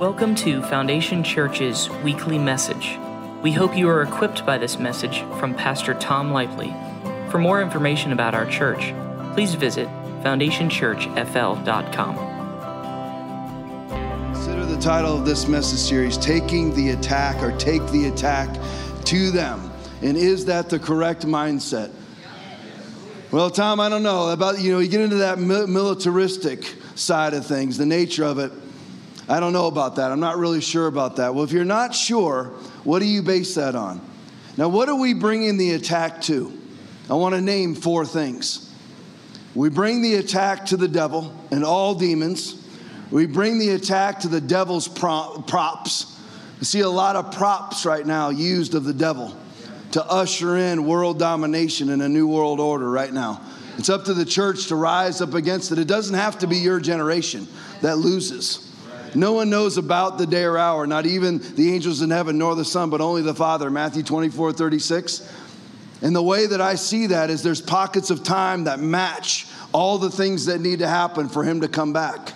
Welcome to Foundation Church's weekly message. We hope you are equipped by this message from Pastor Tom Lively. For more information about our church, please visit foundationchurchfl.com. Consider the title of this message series Taking the Attack or Take the Attack to Them. And is that the correct mindset? Well, Tom, I don't know about, you know, you get into that militaristic side of things, the nature of it. I don't know about that. I'm not really sure about that. Well, if you're not sure, what do you base that on? Now, what are we bringing the attack to? I want to name four things. We bring the attack to the devil and all demons. We bring the attack to the devil's props. You see a lot of props right now used of the devil to usher in world domination and a new world order right now. It's up to the church to rise up against it. It doesn't have to be your generation that loses. No one knows about the day or hour, not even the angels in heaven nor the Son, but only the Father. Matthew 24, 36. And the way that I see that is there's pockets of time that match all the things that need to happen for him to come back.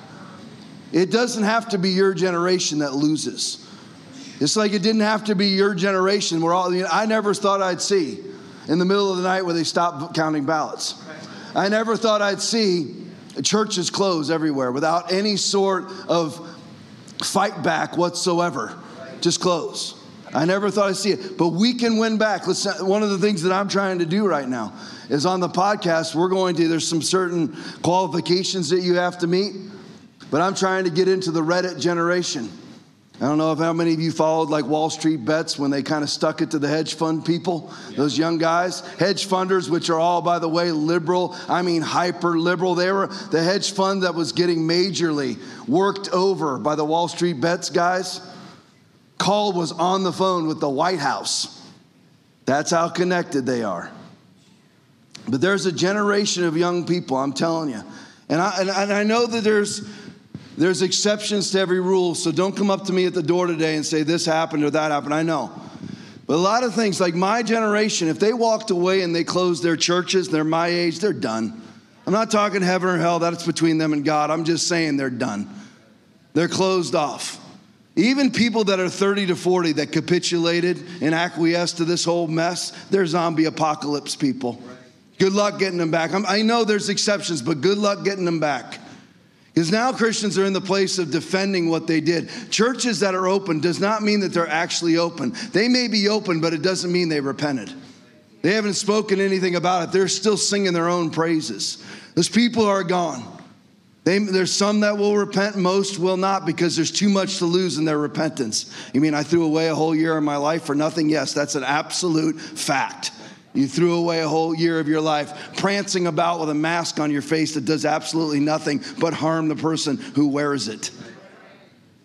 It doesn't have to be your generation that loses. It's like it didn't have to be your generation where all, you know, I never thought I'd see in the middle of the night where they stopped counting ballots. I never thought I'd see churches close everywhere without any sort of fight back whatsoever. Just close. I never thought I'd see it, but we can win back. Let's, one of the things that I'm trying to do right now is on the podcast, we're going to, there's some certain qualifications that you have to meet, but I'm trying to get into the Reddit generation. I don't know if how many of you followed like Wall Street bets when they kind of stuck it to the hedge fund people, those young guys, hedge funders, which are all, by the way, liberal. I mean, hyper liberal. They were the hedge fund that was getting majorly worked over by the Wall Street bets guys. Call was on the phone with the White House. That's how connected they are. But there's a generation of young people, I'm telling you. And I, and I know that there's there's exceptions to every rule, so don't come up to me at the door today and say this happened or that happened. I know. But a lot of things, like my generation, if they walked away and they closed their churches, they're my age, they're done. I'm not talking heaven or hell, that's between them and God. I'm just saying they're done. They're closed off. Even people that are 30 to 40 that capitulated and acquiesced to this whole mess, they're zombie apocalypse people. Good luck getting them back. i know there's exceptions, but good luck getting them back. Because now Christians are in the place of defending what they did. Churches that are open does not mean that they're actually open. They may be open, but it doesn't mean they repented. They haven't spoken anything about it. They're still singing their own praises. Those people are gone. They, there's some that will repent, most will not because there's too much to lose in their repentance. You mean I threw away a whole year of my life for nothing? Yes, that's an absolute fact. You threw away a whole year of your life prancing about with a mask on your face that does absolutely nothing but harm the person who wears it.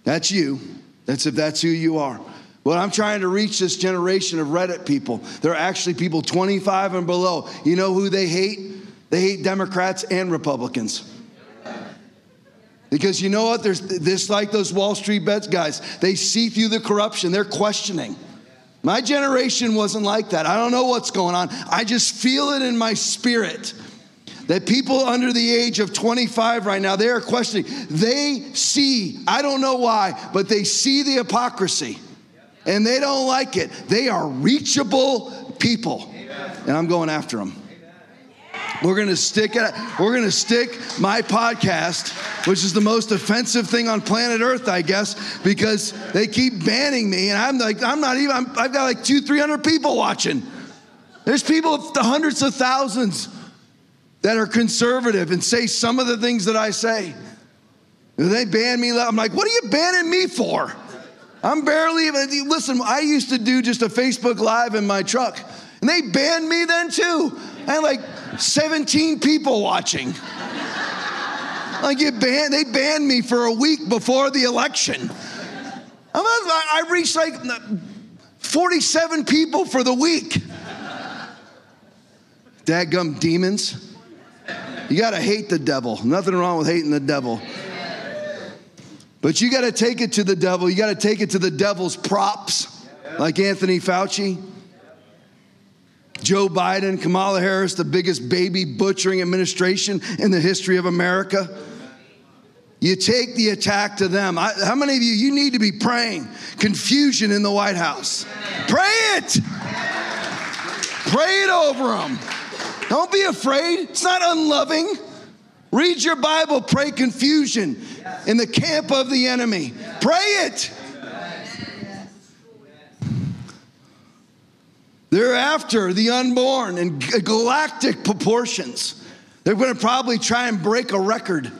That's you. That's if that's who you are. Well, I'm trying to reach this generation of Reddit people. They're actually people 25 and below. You know who they hate? They hate Democrats and Republicans. Because you know what? There's this like those Wall Street bets guys. They see through the corruption. They're questioning. My generation wasn't like that. I don't know what's going on. I just feel it in my spirit that people under the age of 25 right now, they are questioning. They see, I don't know why, but they see the hypocrisy and they don't like it. They are reachable people. And I'm going after them. We're gonna stick it. We're gonna stick my podcast, which is the most offensive thing on planet Earth, I guess, because they keep banning me, and I'm like, I'm not even. i have got like two, three hundred people watching. There's people, the hundreds of thousands, that are conservative and say some of the things that I say. And they ban me. I'm like, what are you banning me for? I'm barely even. Listen, I used to do just a Facebook Live in my truck, and they banned me then too. And like 17 people watching. Like you banned, they banned me for a week before the election. I reached like 47 people for the week. Dadgum demons. You got to hate the devil. Nothing wrong with hating the devil. But you got to take it to the devil. You got to take it to the devil's props, like Anthony Fauci. Joe Biden, Kamala Harris, the biggest baby butchering administration in the history of America. You take the attack to them. I, how many of you, you need to be praying confusion in the White House? Pray it. Pray it over them. Don't be afraid. It's not unloving. Read your Bible, pray confusion in the camp of the enemy. Pray it. They're after the unborn in galactic proportions. They're going to probably try and break a record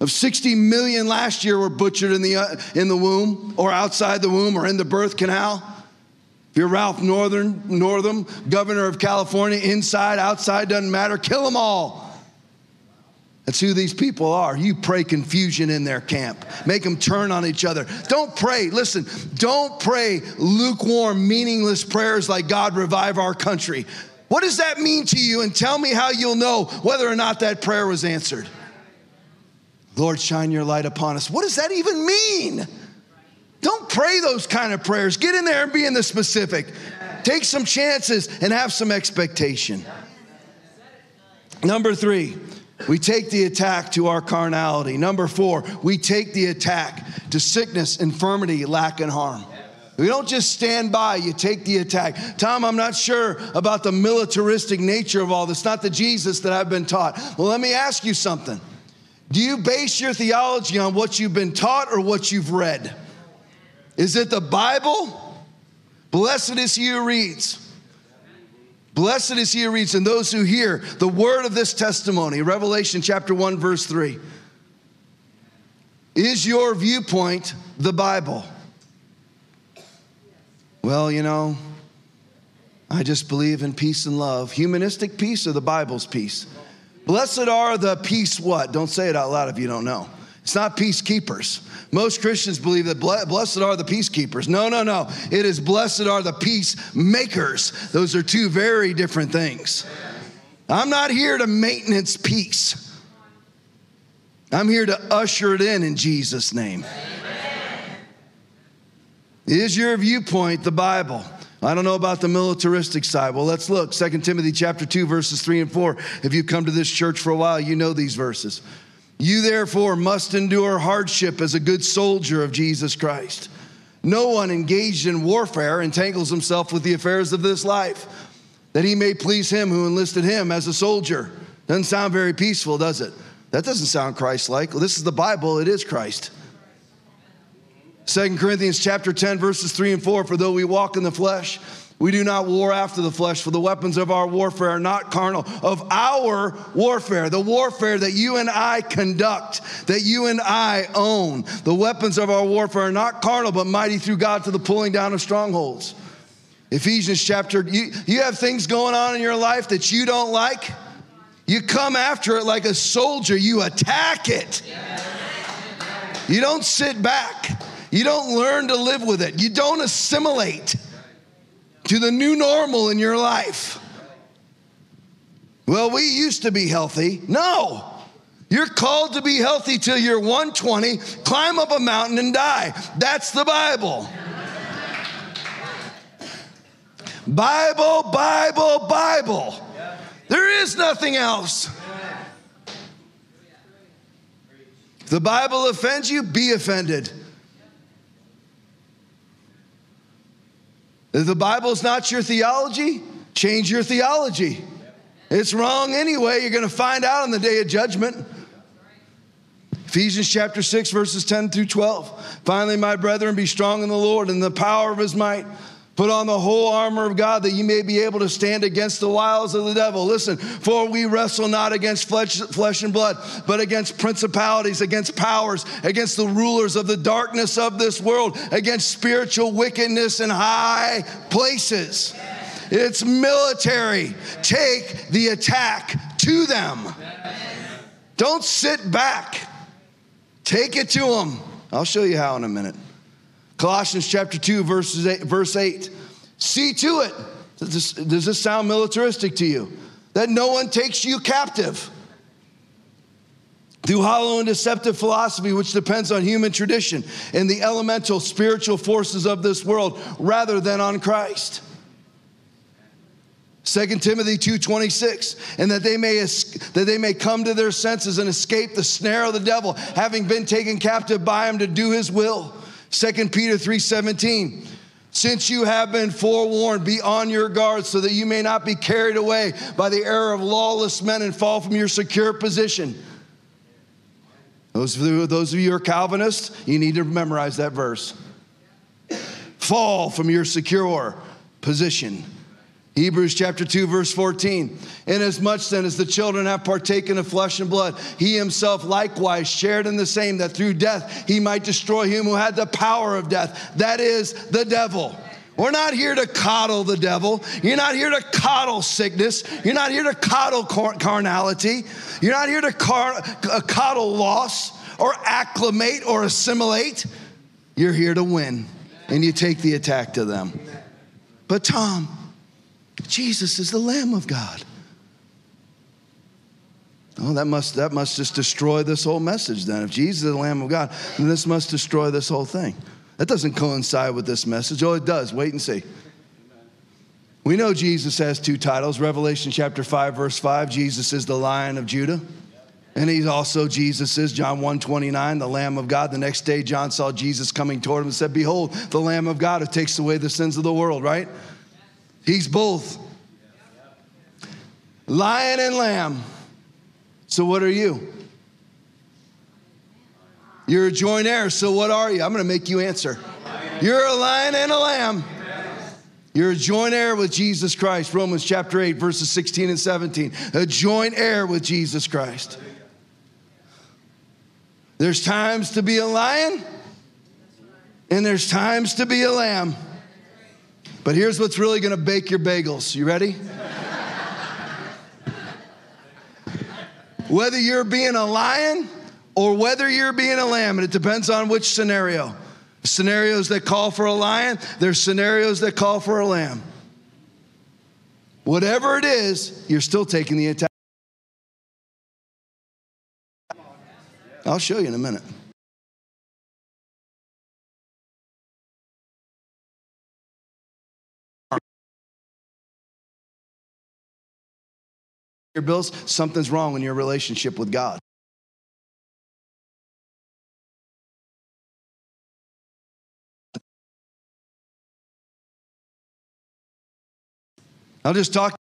of 60 million last year were butchered in the, uh, in the womb or outside the womb or in the birth canal. If you're Ralph Northam, Northam, governor of California, inside, outside, doesn't matter, kill them all. That's who these people are. You pray confusion in their camp. Make them turn on each other. Don't pray, listen, don't pray lukewarm, meaningless prayers like God revive our country. What does that mean to you? And tell me how you'll know whether or not that prayer was answered. Lord, shine your light upon us. What does that even mean? Don't pray those kind of prayers. Get in there and be in the specific. Take some chances and have some expectation. Number three, we take the attack to our carnality. Number four, we take the attack to sickness, infirmity, lack, and harm. We don't just stand by, you take the attack. Tom, I'm not sure about the militaristic nature of all this, not the Jesus that I've been taught. Well, let me ask you something. Do you base your theology on what you've been taught or what you've read? Is it the Bible? Blessed is he who reads. Blessed is he who reads, and those who hear the word of this testimony. Revelation chapter 1, verse 3. Is your viewpoint the Bible? Well, you know, I just believe in peace and love. Humanistic peace or the Bible's peace? Blessed are the peace what? Don't say it out loud if you don't know. It's not peacekeepers. Most Christians believe that blessed are the peacekeepers. No, no, no. It is blessed are the peacemakers. Those are two very different things. I'm not here to maintenance peace. I'm here to usher it in in Jesus' name. Is your viewpoint the Bible? I don't know about the militaristic side. Well, let's look. 2 Timothy chapter 2 verses 3 and 4. If you've come to this church for a while, you know these verses. You therefore must endure hardship as a good soldier of Jesus Christ. No one engaged in warfare entangles himself with the affairs of this life, that he may please him who enlisted him as a soldier. Doesn't sound very peaceful, does it? That doesn't sound Christ like. Well, this is the Bible, it is Christ. Second Corinthians chapter 10, verses 3 and 4 For though we walk in the flesh, we do not war after the flesh, for the weapons of our warfare are not carnal. Of our warfare, the warfare that you and I conduct, that you and I own, the weapons of our warfare are not carnal, but mighty through God to the pulling down of strongholds. Ephesians chapter, you, you have things going on in your life that you don't like. You come after it like a soldier, you attack it. You don't sit back. You don't learn to live with it. You don't assimilate to the new normal in your life. Well, we used to be healthy. No. You're called to be healthy till you're 120, climb up a mountain and die. That's the Bible. Bible, Bible, Bible. There is nothing else. If the Bible offends you, be offended. The Bible's not your theology, change your theology. It's wrong anyway. You're going to find out on the day of judgment. Ephesians chapter 6, verses 10 through 12. Finally, my brethren, be strong in the Lord and the power of his might. Put on the whole armor of God that you may be able to stand against the wiles of the devil. Listen, for we wrestle not against flesh, flesh and blood, but against principalities, against powers, against the rulers of the darkness of this world, against spiritual wickedness in high places. It's military. Take the attack to them. Don't sit back. Take it to them. I'll show you how in a minute. Colossians chapter 2, verses eight, verse 8. See to it. Does this, does this sound militaristic to you? That no one takes you captive through hollow and deceptive philosophy, which depends on human tradition and the elemental spiritual forces of this world rather than on Christ. 2 Timothy 2:26 and that they may that they may come to their senses and escape the snare of the devil having been taken captive by him to do his will 2 Peter 3:17 since you have been forewarned be on your guard so that you may not be carried away by the error of lawless men and fall from your secure position. Those of you, those of you who are Calvinists you need to memorize that verse. Fall from your secure position Hebrews chapter 2, verse 14. Inasmuch then as the children have partaken of flesh and blood, he himself likewise shared in the same, that through death he might destroy him who had the power of death, that is, the devil. We're not here to coddle the devil. You're not here to coddle sickness. You're not here to coddle carnality. You're not here to car- uh, coddle loss or acclimate or assimilate. You're here to win, and you take the attack to them. But, Tom, Jesus is the Lamb of God. Oh, that must, that must just destroy this whole message then. If Jesus is the Lamb of God, then this must destroy this whole thing. That doesn't coincide with this message. Oh, it does. Wait and see. We know Jesus has two titles. Revelation chapter 5, verse 5, Jesus is the Lion of Judah. And he's also Jesus is John 129, the Lamb of God. The next day, John saw Jesus coming toward him and said, Behold, the Lamb of God who takes away the sins of the world, right? He's both lion and lamb. So, what are you? You're a joint heir. So, what are you? I'm going to make you answer. You're a lion and a lamb. You're a joint heir with Jesus Christ. Romans chapter 8, verses 16 and 17. A joint heir with Jesus Christ. There's times to be a lion, and there's times to be a lamb. But here's what's really gonna bake your bagels. You ready? whether you're being a lion or whether you're being a lamb, and it depends on which scenario. Scenarios that call for a lion, there's scenarios that call for a lamb. Whatever it is, you're still taking the attack. I'll show you in a minute. Your bills, something's wrong in your relationship with God. I'll just talk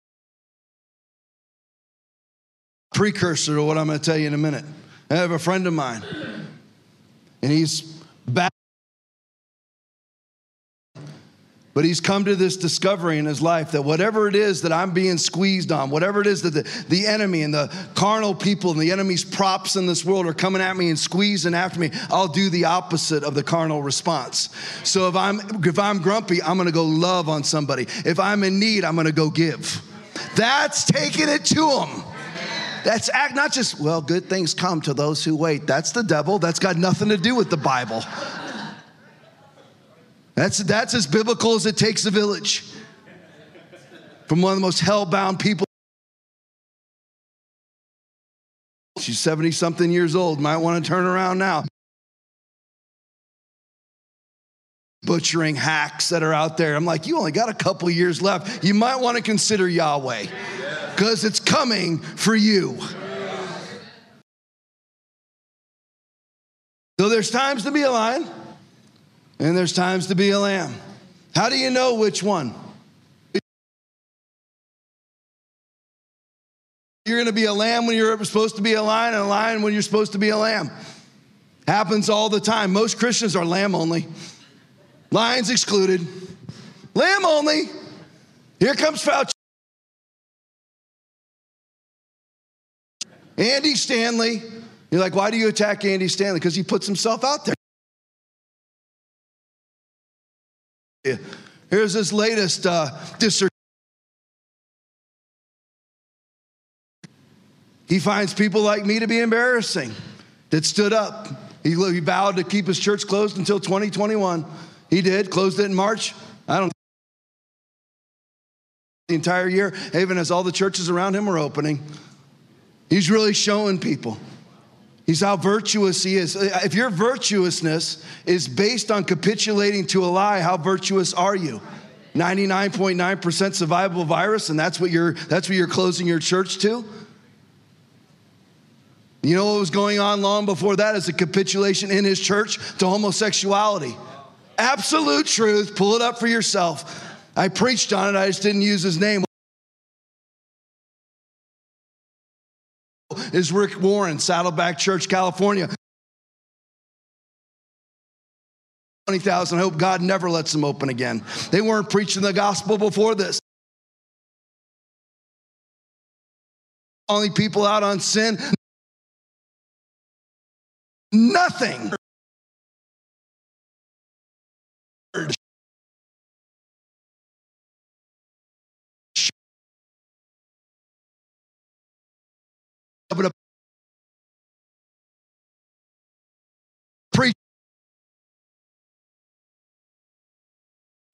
precursor to what I'm going to tell you in a minute. I have a friend of mine, and he's back. But he's come to this discovery in his life that whatever it is that I'm being squeezed on, whatever it is that the, the enemy and the carnal people and the enemy's props in this world are coming at me and squeezing after me, I'll do the opposite of the carnal response. So if I'm if I'm grumpy, I'm gonna go love on somebody. If I'm in need, I'm gonna go give. That's taking it to him. That's act not just, well, good things come to those who wait. That's the devil. That's got nothing to do with the Bible. That's, that's as biblical as it takes a village. From one of the most hell-bound people. She's 70 something years old, might want to turn around now. Butchering hacks that are out there. I'm like, you only got a couple years left. You might want to consider Yahweh because it's coming for you. So there's times to be a lion and there's times to be a lamb. How do you know which one? You're going to be a lamb when you're supposed to be a lion, and a lion when you're supposed to be a lamb. Happens all the time. Most Christians are lamb only, lions excluded. Lamb only. Here comes Fauci. Andy Stanley. You're like, why do you attack Andy Stanley? Because he puts himself out there. Here's his latest uh, dissertation. He finds people like me to be embarrassing that stood up. He, he vowed to keep his church closed until 2021. He did, closed it in March. I don't the entire year, even as all the churches around him were opening. He's really showing people. He's how virtuous he is. Uh, if your virtuousness is based on capitulating to a lie, how virtuous are you? 99.9% survivable virus, and that's what you're that's what you're closing your church to? You know what was going on long before that is a capitulation in his church to homosexuality. Absolute truth. Pull it up for yourself. I preached on it, I just didn't use his name. Is Rick Warren, Saddleback Church, California. 20,000. I hope God never lets them open again. They weren't preaching the gospel before this. Only people out on sin. Nothing.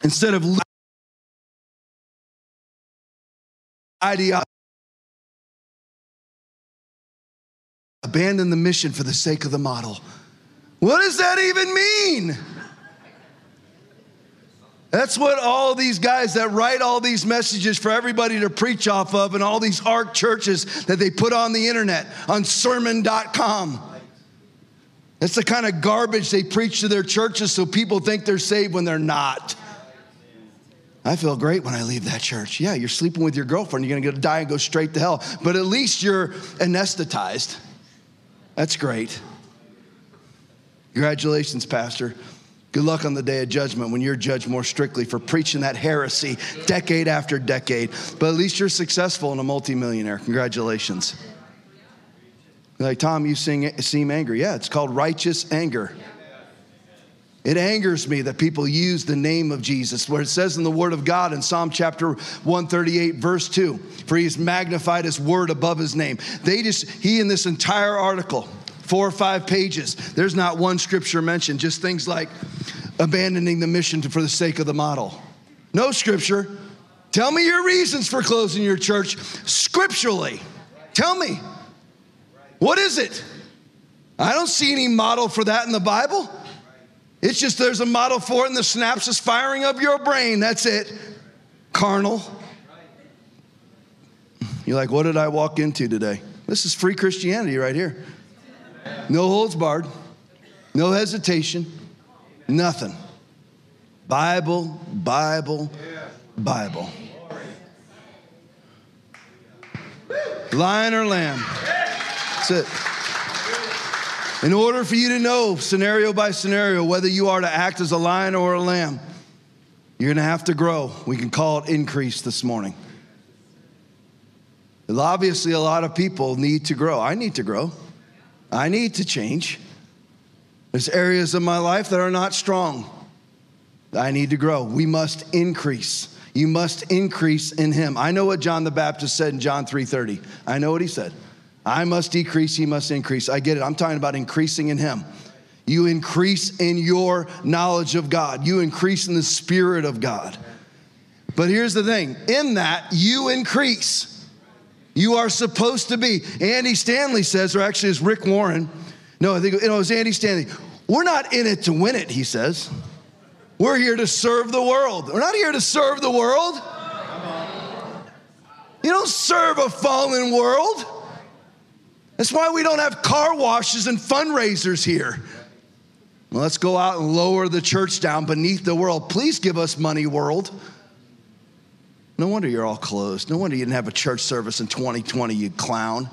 Instead of ideology. Abandon the mission for the sake of the model. What does that even mean? That's what all these guys that write all these messages for everybody to preach off of and all these ARC churches that they put on the internet on sermon.com. That's the kind of garbage they preach to their churches so people think they're saved when they're not. I feel great when I leave that church. Yeah, you're sleeping with your girlfriend, you're gonna die and go straight to hell, but at least you're anesthetized. That's great. Congratulations, Pastor. Good luck on the day of judgment when you're judged more strictly for preaching that heresy decade after decade. But at least you're successful and a multimillionaire. Congratulations. Like, Tom, you sing, seem angry. Yeah, it's called righteous anger. It angers me that people use the name of Jesus, where it says in the Word of God in Psalm chapter 138, verse 2, for he has magnified his word above his name. They just, he in this entire article, four or five pages, there's not one scripture mentioned, just things like abandoning the mission for the sake of the model. No scripture. Tell me your reasons for closing your church scripturally. Tell me. What is it? I don't see any model for that in the Bible. It's just there's a model for it in the synapses firing of your brain. That's it. Carnal. You're like, what did I walk into today? This is free Christianity right here. No holds barred, no hesitation, nothing. Bible, Bible, Bible. Lion or lamb. That's it. In order for you to know, scenario by scenario, whether you are to act as a lion or a lamb, you're gonna have to grow. We can call it increase this morning. Obviously, a lot of people need to grow. I need to grow. I need to change. There's areas of my life that are not strong. I need to grow. We must increase. You must increase in him. I know what John the Baptist said in John 3:30. I know what he said. I must decrease, he must increase. I get it. I'm talking about increasing in him. You increase in your knowledge of God. You increase in the spirit of God. But here's the thing, in that you increase. You are supposed to be. Andy Stanley says, or actually it's Rick Warren. No, I think it was Andy Stanley. We're not in it to win it, he says. We're here to serve the world. We're not here to serve the world. You don't serve a fallen world. That's why we don't have car washes and fundraisers here. Well, let's go out and lower the church down beneath the world. Please give us money, world. No wonder you're all closed. No wonder you didn't have a church service in 2020, you clown.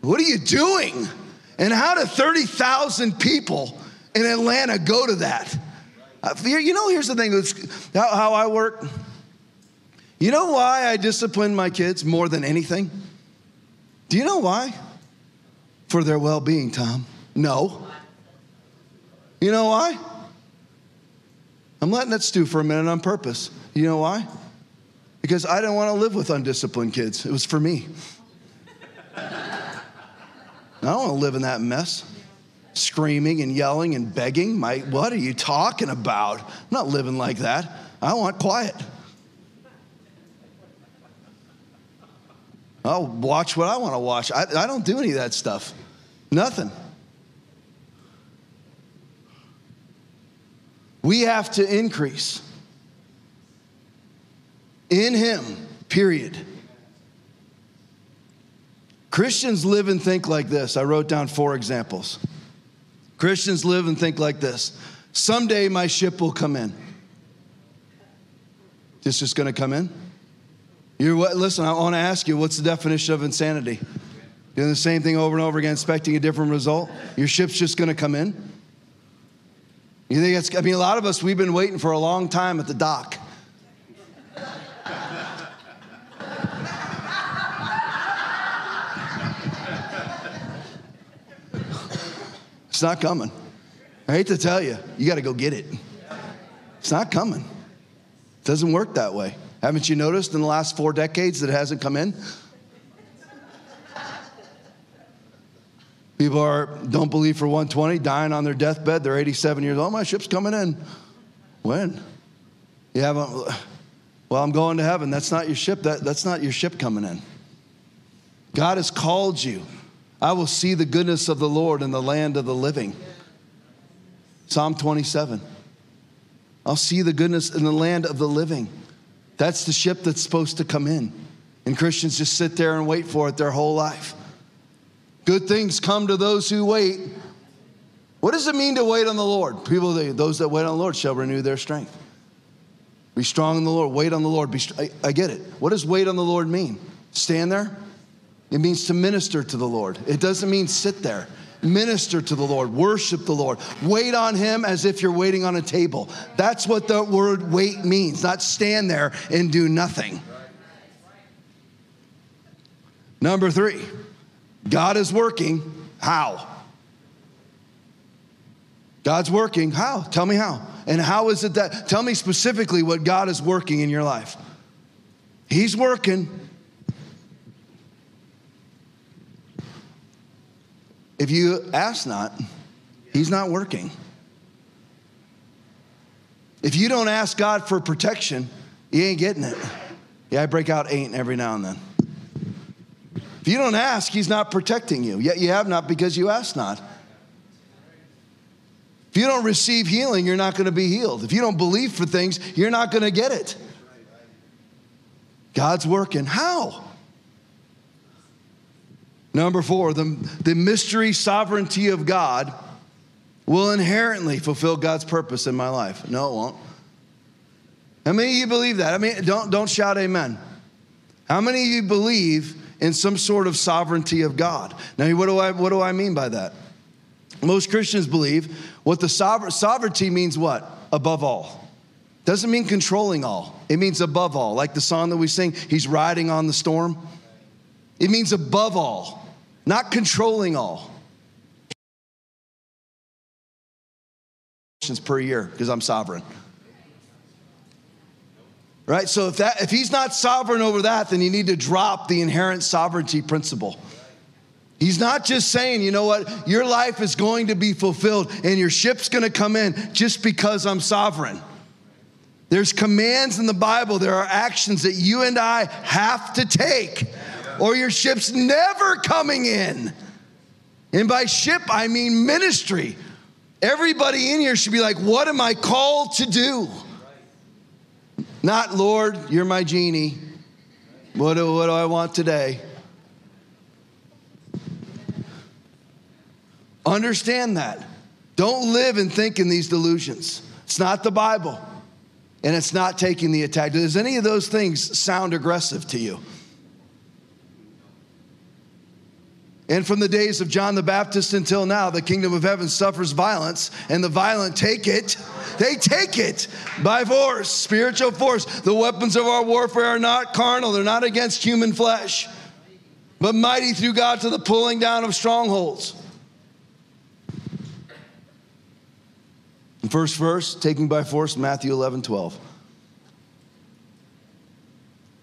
What are you doing? And how do 30,000 people in Atlanta go to that? Uh, you know, here's the thing how, how I work. You know why I discipline my kids more than anything? Do you know why? For their well being, Tom. No. You know why? I'm letting it stew for a minute on purpose. You know why? Because I didn't want to live with undisciplined kids. It was for me. I don't want to live in that mess. Screaming and yelling and begging. My, what are you talking about? I'm not living like that. I want quiet. I'll watch what I want to watch. I, I don't do any of that stuff. Nothing. We have to increase in Him, period. Christians live and think like this. I wrote down four examples. Christians live and think like this Someday my ship will come in. It's just going to come in? You're what? Listen, I want to ask you, what's the definition of insanity? Doing the same thing over and over again, expecting a different result. Your ship's just going to come in. You think it's? I mean, a lot of us we've been waiting for a long time at the dock. It's not coming. I hate to tell you, you got to go get it. It's not coming. It doesn't work that way. Haven't you noticed in the last four decades that it hasn't come in? People are don't believe for 120, dying on their deathbed. They're 87 years old. My ship's coming in. When? You haven't. Well, I'm going to heaven. That's not your ship. That, that's not your ship coming in. God has called you. I will see the goodness of the Lord in the land of the living. Psalm 27. I'll see the goodness in the land of the living. That's the ship that's supposed to come in. And Christians just sit there and wait for it their whole life. Good things come to those who wait. What does it mean to wait on the Lord? People, those that wait on the Lord shall renew their strength. Be strong in the Lord. Wait on the Lord. I, I get it. What does wait on the Lord mean? Stand there? It means to minister to the Lord. It doesn't mean sit there minister to the Lord, worship the Lord, wait on Him as if you're waiting on a table. That's what the word wait means, not stand there and do nothing. Number three, God is working. How? God's working. How? Tell me how. And how is it that? Tell me specifically what God is working in your life. He's working. If you ask not, He's not working. If you don't ask God for protection, you ain't getting it. Yeah, I break out ain't every now and then. If you don't ask, He's not protecting you. Yet you have not because you ask not. If you don't receive healing, you're not going to be healed. If you don't believe for things, you're not going to get it. God's working. How? Number four, the, the mystery sovereignty of God will inherently fulfill God's purpose in my life. No, it won't. How many of you believe that? I mean, don't, don't shout amen. How many of you believe in some sort of sovereignty of God? Now, what do I, what do I mean by that? Most Christians believe what the sover- sovereignty means what? Above all. Doesn't mean controlling all. It means above all. Like the song that we sing, He's riding on the storm. It means above all, not controlling all. Per year, because I'm sovereign. Right? So if that if he's not sovereign over that, then you need to drop the inherent sovereignty principle. He's not just saying, you know what, your life is going to be fulfilled and your ship's going to come in just because I'm sovereign. There's commands in the Bible, there are actions that you and I have to take or your ship's never coming in. And by ship, I mean ministry. Everybody in here should be like, What am I called to do? Not, Lord, you're my genie. What do, what do I want today? Understand that. Don't live and think in these delusions. It's not the Bible, and it's not taking the attack. Does any of those things sound aggressive to you? And from the days of John the Baptist until now, the kingdom of heaven suffers violence, and the violent take it. They take it by force, spiritual force. The weapons of our warfare are not carnal, they're not against human flesh, but mighty through God to the pulling down of strongholds. First verse, taking by force, Matthew 11, 12.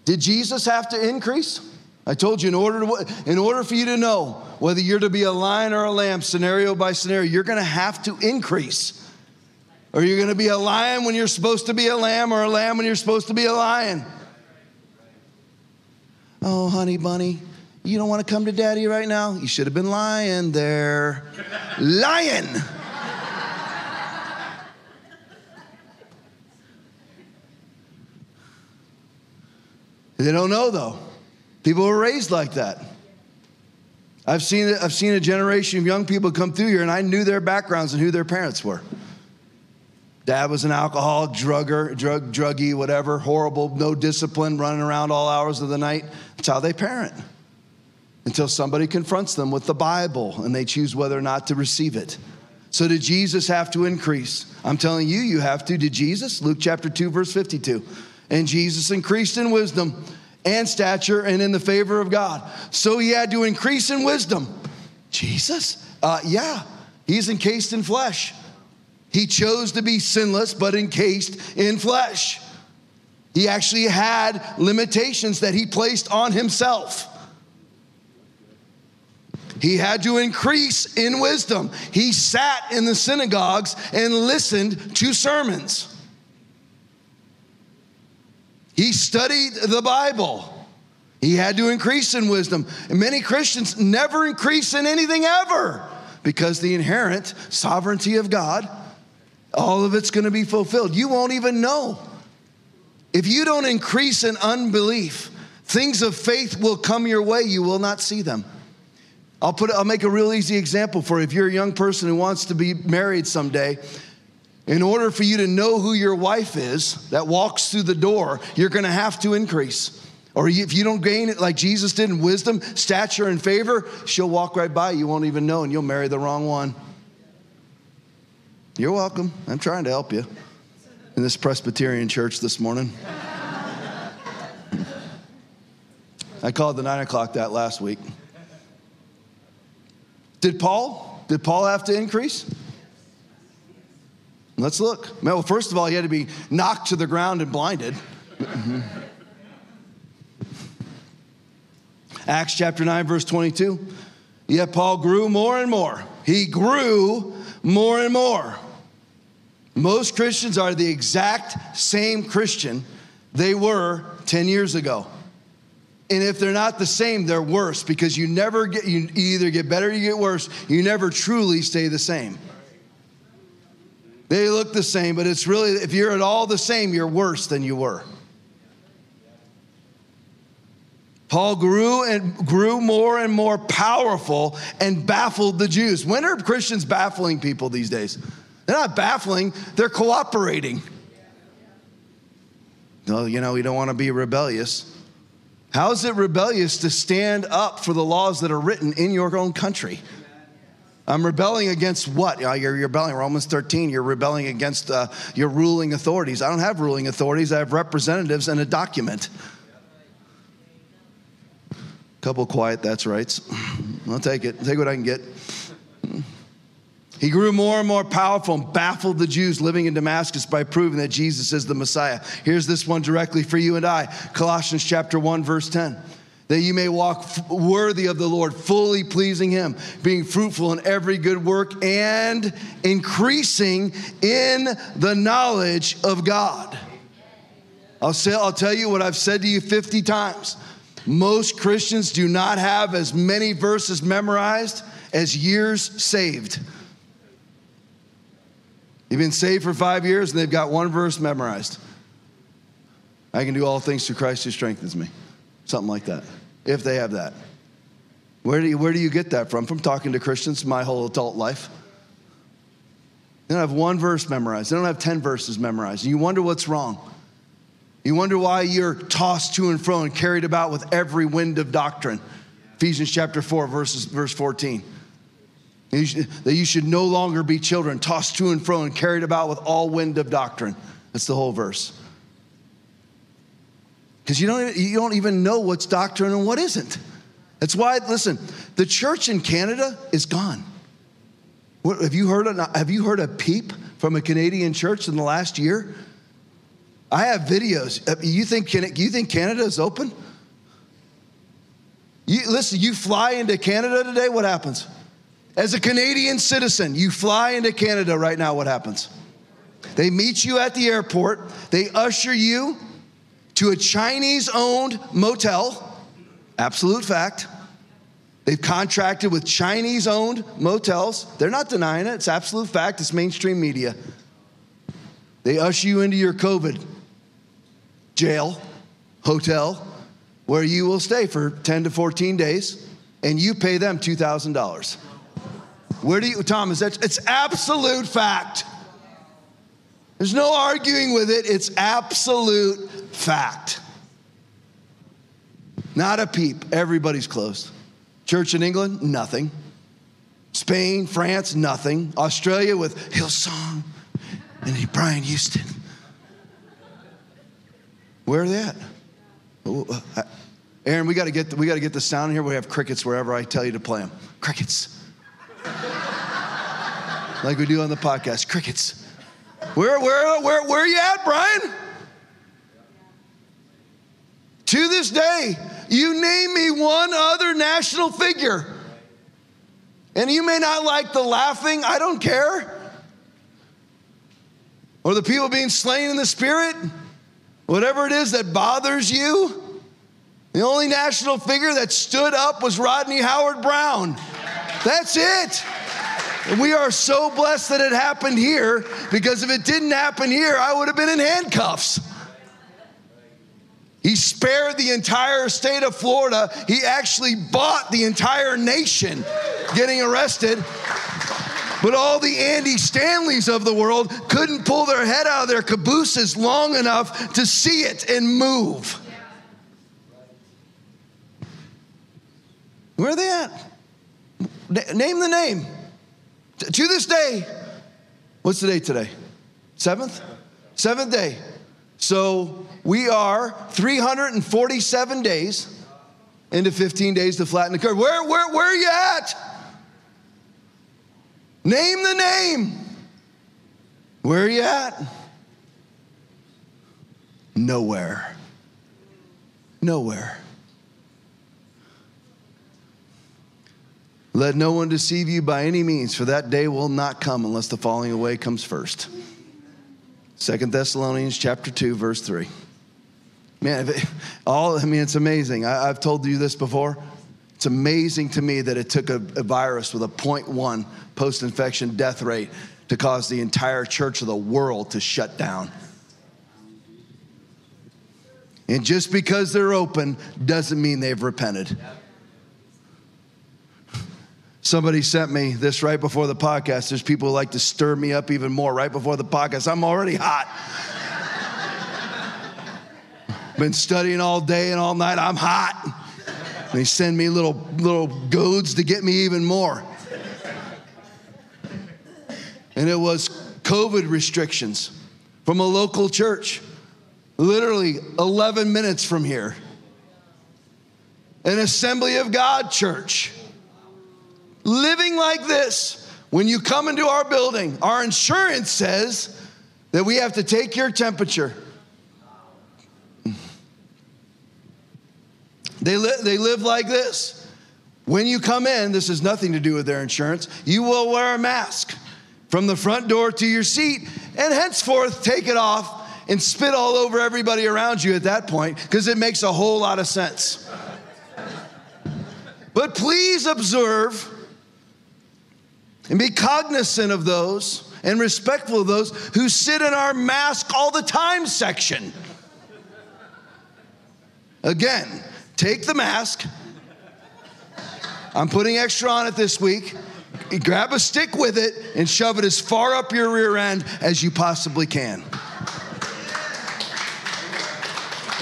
Did Jesus have to increase? I told you, in order, to, in order for you to know whether you're to be a lion or a lamb, scenario by scenario, you're going to have to increase. Or you're going to be a lion when you're supposed to be a lamb, or a lamb when you're supposed to be a lion. Oh, honey bunny, you don't want to come to daddy right now? You should have been lying there. lion! They don't know though. People were raised like that. I've seen, I've seen a generation of young people come through here, and I knew their backgrounds and who their parents were. Dad was an alcoholic, drugger, drug, druggie, whatever, horrible, no discipline, running around all hours of the night. That's how they parent. Until somebody confronts them with the Bible and they choose whether or not to receive it. So, did Jesus have to increase? I'm telling you, you have to. Did Jesus? Luke chapter 2, verse 52. And Jesus increased in wisdom and stature and in the favor of God. So he had to increase in wisdom. Jesus? Uh, yeah, he's encased in flesh. He chose to be sinless, but encased in flesh. He actually had limitations that he placed on himself. He had to increase in wisdom. He sat in the synagogues and listened to sermons. He studied the Bible. He had to increase in wisdom. And many Christians never increase in anything ever because the inherent sovereignty of God, all of it's going to be fulfilled. You won't even know. If you don't increase in unbelief, things of faith will come your way, you will not see them. I'll put I'll make a real easy example for you. If you're a young person who wants to be married someday, in order for you to know who your wife is that walks through the door, you're to have to increase. Or if you don't gain it like Jesus did in wisdom, stature, and favor, she'll walk right by. You won't even know, and you'll marry the wrong one. You're welcome. I'm trying to help you in this Presbyterian church this morning. I called the nine o'clock that last week. Did Paul? Did Paul have to increase? Let's look. Well, first of all, he had to be knocked to the ground and blinded. Mm-hmm. Acts chapter 9, verse 22. Yet Paul grew more and more. He grew more and more. Most Christians are the exact same Christian they were 10 years ago. And if they're not the same, they're worse because you never get, you either get better or you get worse. You never truly stay the same. They look the same, but it's really, if you're at all the same, you're worse than you were. Paul grew and grew more and more powerful and baffled the Jews. When are Christians baffling people these days? They're not baffling, they're cooperating. No, you know, we don't want to be rebellious. How is it rebellious to stand up for the laws that are written in your own country? I'm rebelling against what? You're rebelling, Romans 13, you're rebelling against uh, your ruling authorities. I don't have ruling authorities, I have representatives and a document. Couple quiet, that's right. I'll take it, take what I can get. He grew more and more powerful and baffled the Jews living in Damascus by proving that Jesus is the Messiah. Here's this one directly for you and I Colossians chapter 1, verse 10 that you may walk f- worthy of the Lord, fully pleasing Him, being fruitful in every good work and increasing in the knowledge of God. I'll, say, I'll tell you what I've said to you 50 times. Most Christians do not have as many verses memorized as years saved. You've been saved for five years and they've got one verse memorized. I can do all things through Christ who strengthens me. Something like that, if they have that. Where do you, where do you get that from? From talking to Christians my whole adult life. They don't have one verse memorized, they don't have 10 verses memorized. And you wonder what's wrong. You wonder why you're tossed to and fro and carried about with every wind of doctrine. Ephesians chapter 4, verses, verse 14. You should, that you should no longer be children, tossed to and fro and carried about with all wind of doctrine. That's the whole verse because you don't, you don't even know what's doctrine and what isn't. That's why, listen, the church in Canada is gone. What, have, you heard a, have you heard a peep from a Canadian church in the last year? I have videos. Uh, you think, you think Canada is open? You, listen, you fly into Canada today, what happens? As a Canadian citizen, you fly into Canada right now, what happens? They meet you at the airport, they usher you to a Chinese owned motel. Absolute fact. They've contracted with Chinese owned motels. They're not denying it, it's absolute fact. It's mainstream media. They usher you into your COVID jail, hotel. where you will stay for 10 to 14 days and you pay them $2,000. Where do you, Tom, is that? It's absolute fact. There's no arguing with it. It's absolute fact. Not a peep. Everybody's closed. Church in England, nothing. Spain, France, nothing. Australia with Hillsong and Brian Houston. Where are they at? Uh, Aaron, we got to get the, we got to get the sound here. We have crickets wherever I tell you to play them. Crickets, like we do on the podcast. Crickets. Where where where where are you at, Brian? To this day, you name me one other national figure. And you may not like the laughing, I don't care. Or the people being slain in the spirit, whatever it is that bothers you. The only national figure that stood up was Rodney Howard-Browne. That's it. And we are so blessed that it happened here because if it didn't happen here, I would have been in handcuffs. He spared the entire state of Florida. He actually bought the entire nation getting arrested. But all the Andy Stanleys of the world couldn't pull their head out of their cabooses long enough to see it and move. Where are they at? Name the name. To this day, what's the day today? Seventh? Seventh day. So we are 347 days into 15 days to flatten the curve. Where, where, where are you at? Name the name. Where are you at? Nowhere. Nowhere. Let no one deceive you by any means, for that day will not come unless the falling away comes first. Second Thessalonians chapter 2, verse 3. Man, it, all, I mean, it's amazing. I, have told you this before. It's amazing to me that it took a, a virus with a 0.1 post infection death rate to cause the entire church of the world to shut down. And just because they're open doesn't mean they've repented. Somebody sent me this right before the podcast. There's people who like to stir me up even more right before the podcast. I'm already hot. Been studying all day and all night. I'm hot. They send me little little goads to get me even more. And it was COVID restrictions from a local church, literally 11 minutes from here. An Assembly of God church. Living like this, when you come into our building, our insurance says that we have to take your temperature They, li- they live like this. When you come in, this has nothing to do with their insurance, you will wear a mask from the front door to your seat and henceforth take it off and spit all over everybody around you at that point because it makes a whole lot of sense. But please observe and be cognizant of those and respectful of those who sit in our mask all the time section. Again, Take the mask. I'm putting extra on it this week. Grab a stick with it and shove it as far up your rear end as you possibly can.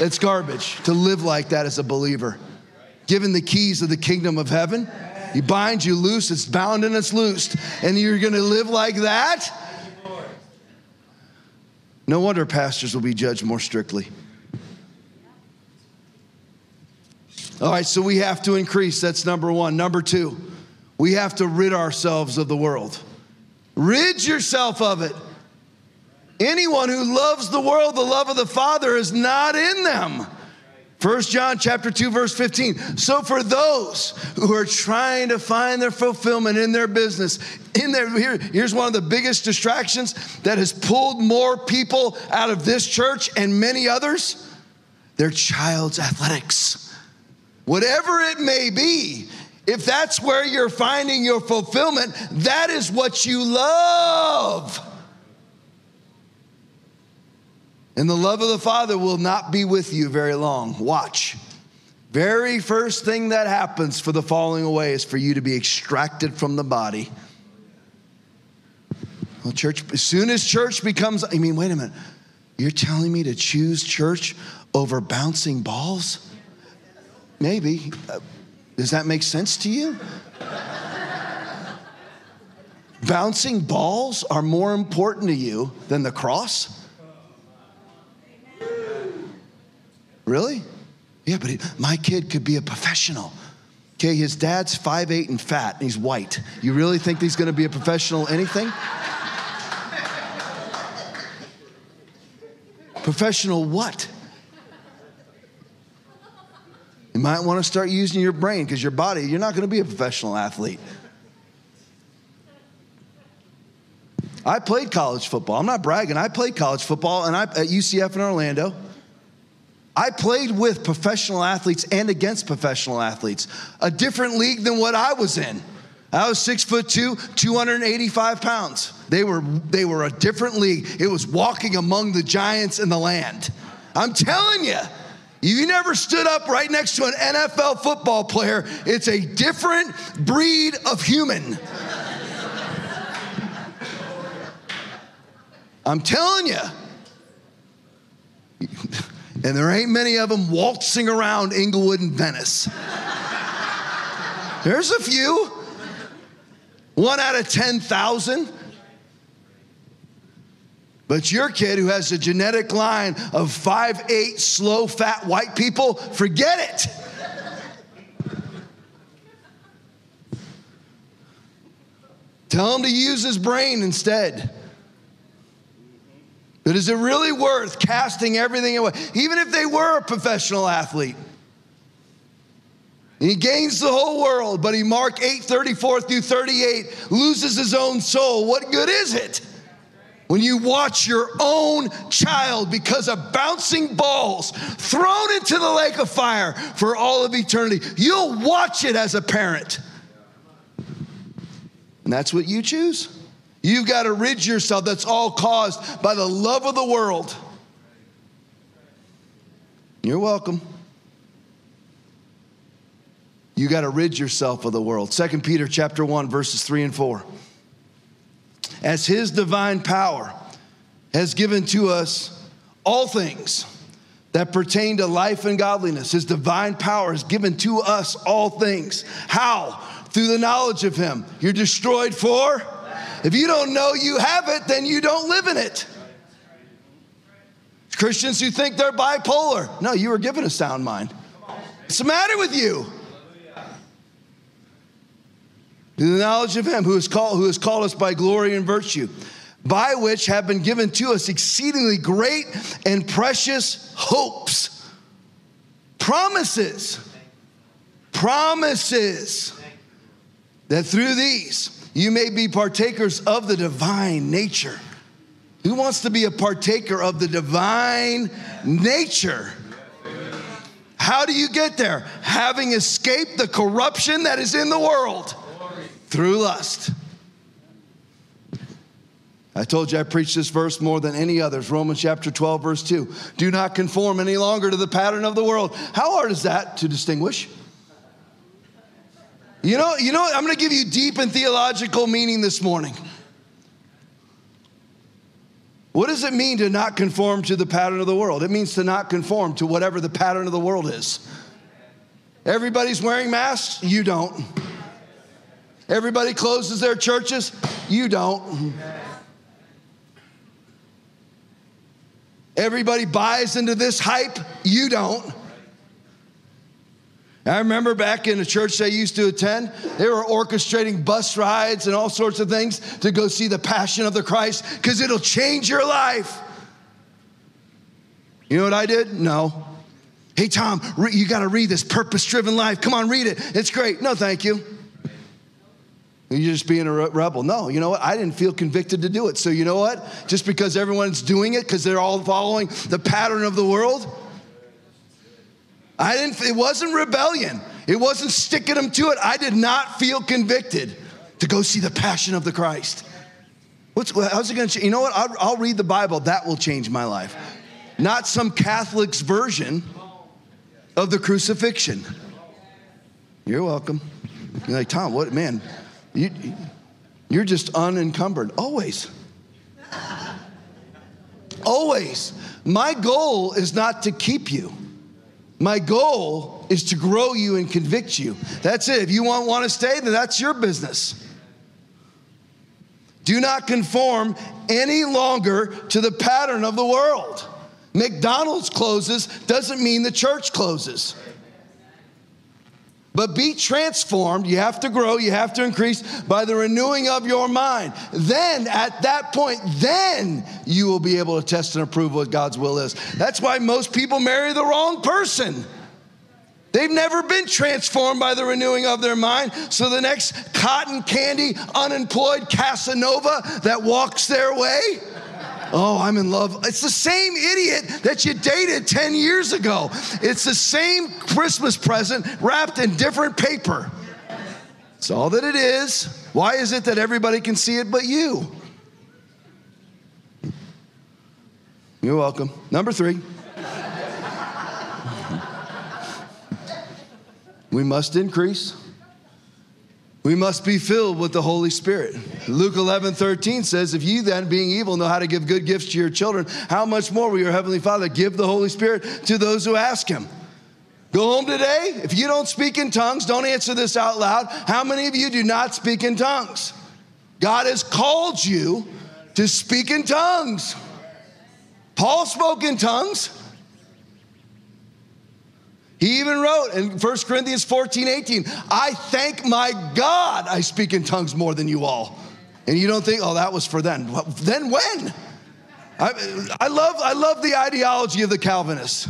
It's garbage to live like that as a believer. Given the keys of the kingdom of heaven, you binds you loose, it's bound and it's loosed. And you're gonna live like that? No wonder pastors will be judged more strictly. All right, so we have to increase. That's number one. Number two, we have to rid ourselves of the world. Rid yourself of it. Anyone who loves the world, the love of the Father is not in them. 1 John chapter 2 verse 15. So for those who are trying to find their fulfillment in their business, in their here, here's one of the biggest distractions that has pulled more people out of this church and many others, their child's athletics whatever it may be, if that's where you're finding your fulfillment, that is what you love. And the love of the Father will not be with you very long. Watch. very first thing that happens for the falling away is for you to be extracted from the body. Well, church, as soon as church becomes, I mean, wait a minute. You're telling me to choose church over bouncing balls? Maybe. Uh, does that make sense to you? bouncing balls are more important to you than the cross? Really? Yeah, but he, my kid could be a professional. Okay, his dad's 5'8 and fat, and he's white. You really think he's gonna be a professional anything? professional what? You might wanna start using your brain because your body, you're not gonna be a professional athlete. I played college football. I'm not bragging. I played college football and I, at UCF in Orlando. I played with professional athletes and against professional athletes, a different league than what I was in. I was six foot two, 285 pounds. They were, they were a different league. It was walking among the giants in the land. I'm telling you, you never stood up right next to an NFL football player. It's a different breed of human. I'm telling you. And there ain't many of them waltzing around Englewood and Venice. There's a few. One out of 10,000. But your kid who has a genetic line of five eight slow, fat white people, forget it. Tell him to use his brain instead. But is it really worth casting everything away? Even if they were a professional athlete. He gains the whole world, but he Mark 8, 34 through 38 loses his own soul. What good is it? When you watch your own child because of bouncing balls thrown into the lake of fire for all of eternity, you'll watch it as a parent. And that's what you choose? You've got to rid yourself. That's all caused by the love of the world. You're welcome. You got to rid yourself of the world. Second Peter chapter 1 verses 3 and 4. As his divine power has given to us all things that pertain to life and godliness. His divine power has given to us all things. How? Through the knowledge of him. You're destroyed for if you don't know you have it, then you don't live in it. Christians who think they're bipolar. No, you were given a sound mind. What's the matter with you? To The knowledge of him who has called, who has called us by glory and virtue, by which have been given to us exceedingly great and precious hopes. Promises. Promises. That through these you may be partakers of the divine nature. Who wants to be a partaker of the divine nature? How do you get there? Having escaped the corruption that is in the world through lust. I told you I preach this verse more than any others. Romans chapter 12, verse 2. Do not conform any longer to the pattern of the world. How hard is that to distinguish? You know, you know, I'm going to give you deep and theological meaning this morning. What does it mean to not conform to the pattern of the world? It means to not conform to whatever the pattern of the world is. Everybody's wearing masks, you don't. Everybody closes their churches, you don't. Everybody buys into this hype, you don't. I remember back in the church I used to attend, they were orchestrating bus rides and all sorts of things to go see the passion of the Christ because it'll change your life. You know what I did? No. Hey, Tom, you got to read this purpose driven life. Come on, read it. It's great. No, thank you. You're just being a rebel. No, you know what? I didn't feel convicted to do it. So, you know what? Just because everyone's doing it because they're all following the pattern of the world, I didn't, it wasn't rebellion. It wasn't sticking them to it. I did not feel convicted to go see the passion of the Christ. What's, how's it going to change? You know what? I'll, I'll read the Bible. That will change my life. Not some Catholic's version. of the crucifixion. You're welcome. You're like, Tom, what, man, you, you're just unencumbered. Always. Always. My goal is not to keep you. My goal is to grow you and convict you. That's it. If you want, want to stay, then that's your business. Do not conform any longer to the pattern of the world. McDonald's closes doesn't mean the church closes. But be transformed, you have to grow, you have to increase by the renewing of your mind. Then, at that point, then you will be able to test and approve what God's will is. That's why most people marry the wrong person. They've never been transformed by the renewing of their mind. So the next cotton candy, unemployed Casanova that walks their way, Oh, I'm in love. It's the same idiot that you dated 10 years ago. It's the same Christmas present wrapped in different paper. It's all that it is. Why is it that everybody can see it but you? You're welcome. Number three. we must increase we must be filled with the Holy Spirit. Luke 11, 13 says, If you then, being evil, know how to give good gifts to your children, how much more will your Heavenly Father give the Holy Spirit to those who ask Him? Go home today. If you don't speak in tongues, don't answer this out loud. How many of you do not speak in tongues? God has called you to speak in tongues. Paul spoke in tongues. He even wrote in 1 Corinthians 14, 18, I thank my God I speak in tongues more than you all. And you don't think, oh, that was for then. Then when? I, I, love, I love the ideology of the Calvinists.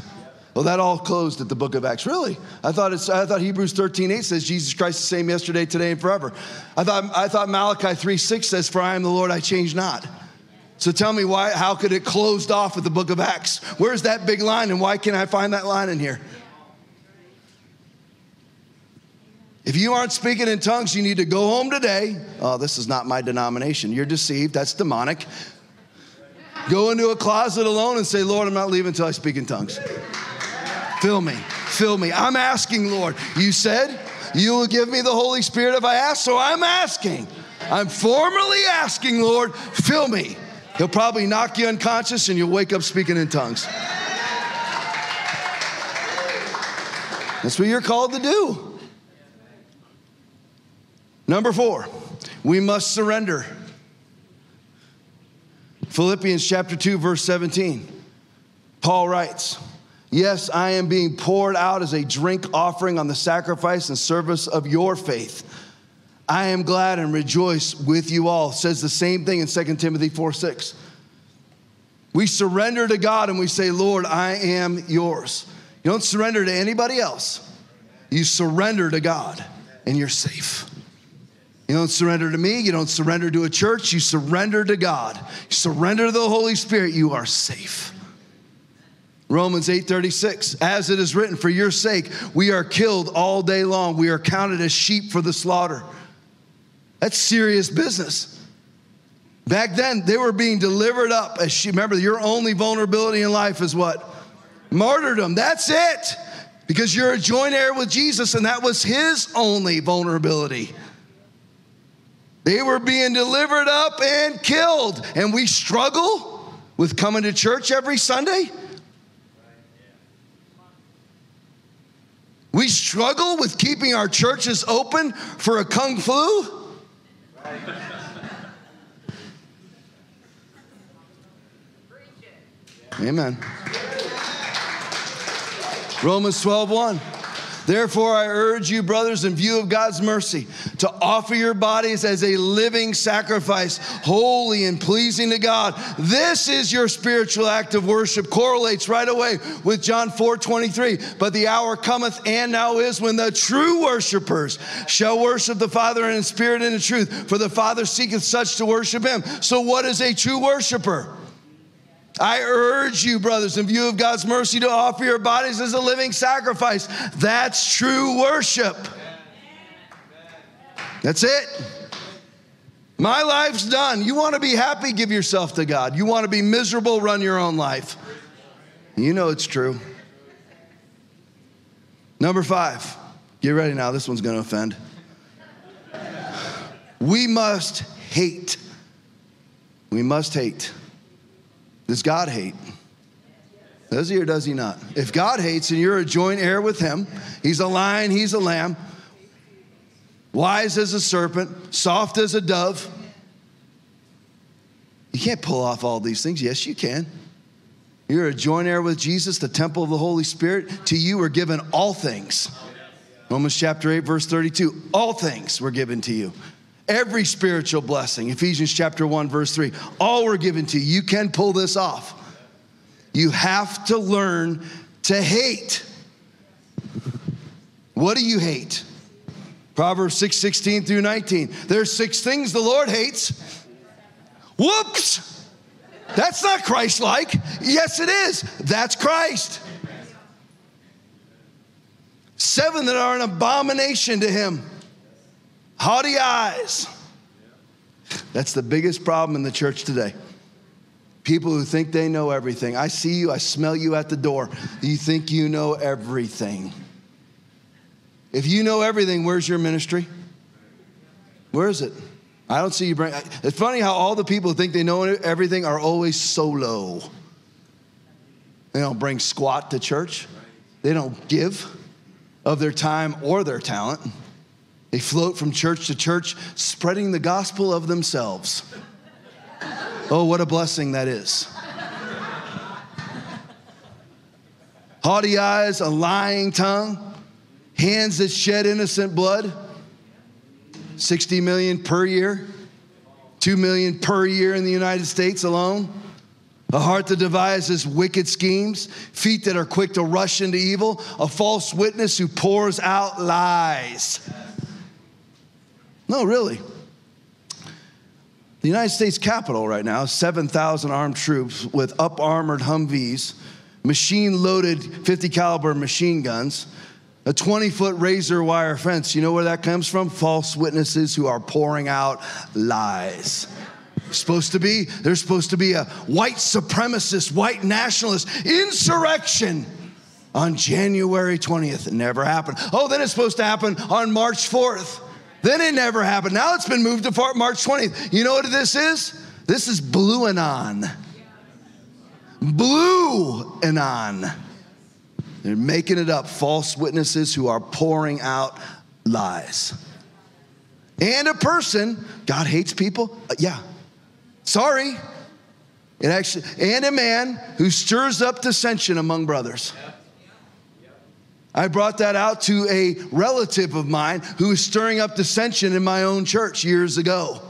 Well, that all closed at the book of Acts. Really? I thought, it's, I thought Hebrews 13, 8 says Jesus Christ the same yesterday, today, and forever. I thought, I thought Malachi 3, 6 says, For I am the Lord, I change not. So tell me why, how could it closed off at the book of Acts? Where's that big line and why can't I find that line in here? If you aren't speaking in tongues, you need to go home today. Oh, this is not my denomination. You're deceived. That's demonic. Go into a closet alone and say, Lord, I'm not leaving until I speak in tongues. Fill me. Fill me. I'm asking, Lord. You said you will give me the Holy Spirit if I ask, so I'm asking. I'm formally asking, Lord, fill me. He'll probably knock you unconscious and you'll wake up speaking in tongues. That's what you're called to do. Number four, we must surrender. Philippians chapter 2, verse 17. Paul writes, Yes, I am being poured out as a drink offering on the sacrifice and service of your faith. I am glad and rejoice with you all. Says the same thing in 2 Timothy 4 6. We surrender to God and we say, Lord, I am yours. You don't surrender to anybody else, you surrender to God and you're safe. You don't surrender to me, you don't surrender to a church, you surrender to God. You surrender to the Holy Spirit, you are safe. Romans 8:36 As it is written for your sake we are killed all day long we are counted as sheep for the slaughter. That's serious business. Back then they were being delivered up as sheep. Remember your only vulnerability in life is what? Martyrdom. That's it. Because you're a joint heir with Jesus and that was his only vulnerability. They were being delivered up and killed. And we struggle with coming to church every Sunday. We struggle with keeping our churches open for a kung flu. Amen. Romans 12, 1. Therefore, I urge you, brothers, in view of God's mercy, to offer your bodies as a living sacrifice, holy and pleasing to God. This is your spiritual act of worship. Correlates right away with John 4 23. But the hour cometh and now is when the true worshipers shall worship the Father in spirit and in truth, for the Father seeketh such to worship him. So, what is a true worshiper? I urge you, brothers, in view of God's mercy, to offer your bodies as a living sacrifice. That's true worship. That's it. My life's done. You want to be happy, give yourself to God. You want to be miserable, run your own life. You know it's true. Number five, get ready now, this one's gonna offend. We must hate. We must hate. Does God hate? Does he or does he not? If God hates and you're a joint heir with him, he's a lion, he's a lamb, wise as a serpent, soft as a dove. You can't pull off all these things. Yes, you can. You're a joint heir with Jesus, the temple of the Holy Spirit. To you are given all things. Romans chapter 8, verse 32. All things were given to you. Every spiritual blessing. Ephesians chapter 1, verse 3. All were given to you. You can pull this off. You have to learn to hate. What do you hate? Proverbs 6 16 through 19. There's six things the Lord hates. Whoops! That's not Christ like. Yes, it is. That's Christ. Seven that are an abomination to him haughty eyes. That's the biggest problem in the church today. People who think they know everything. I see you, I smell you at the door. You think you know everything. If you know everything, where's your ministry? Where is it? I don't see you bring. It's funny how all the people who think they know everything are always solo. They don't bring squat to church. They don't give of their time or their talent. They float from church to church, spreading the gospel of themselves. Oh, what a blessing that is. Haughty eyes, a lying tongue, hands that shed innocent blood 60 million per year, 2 million per year in the United States alone. A heart that devises wicked schemes, feet that are quick to rush into evil, a false witness who pours out lies. No, really. The United States Capitol right now, 7,000 armed troops with up armored Humvees, machine loaded 50 caliber machine guns, a 20 foot razor wire fence, you know where that comes from? False witnesses who are pouring out lies. Supposed to be, there's supposed to be a white supremacist, white nationalist insurrection on January 20th. It never happened. Oh, then it's supposed to happen on March 4th. Then it never happened. Now it's been moved to March 20th. You know what this is? This is Blue Anon. Blue Anon. They're making it up, false witnesses who are pouring out lies. And a person, God hates people? Uh, yeah. Sorry. Actually, and a man who stirs up dissension among brothers. I brought that out to a relative of mine who was stirring up dissension in my own church years ago.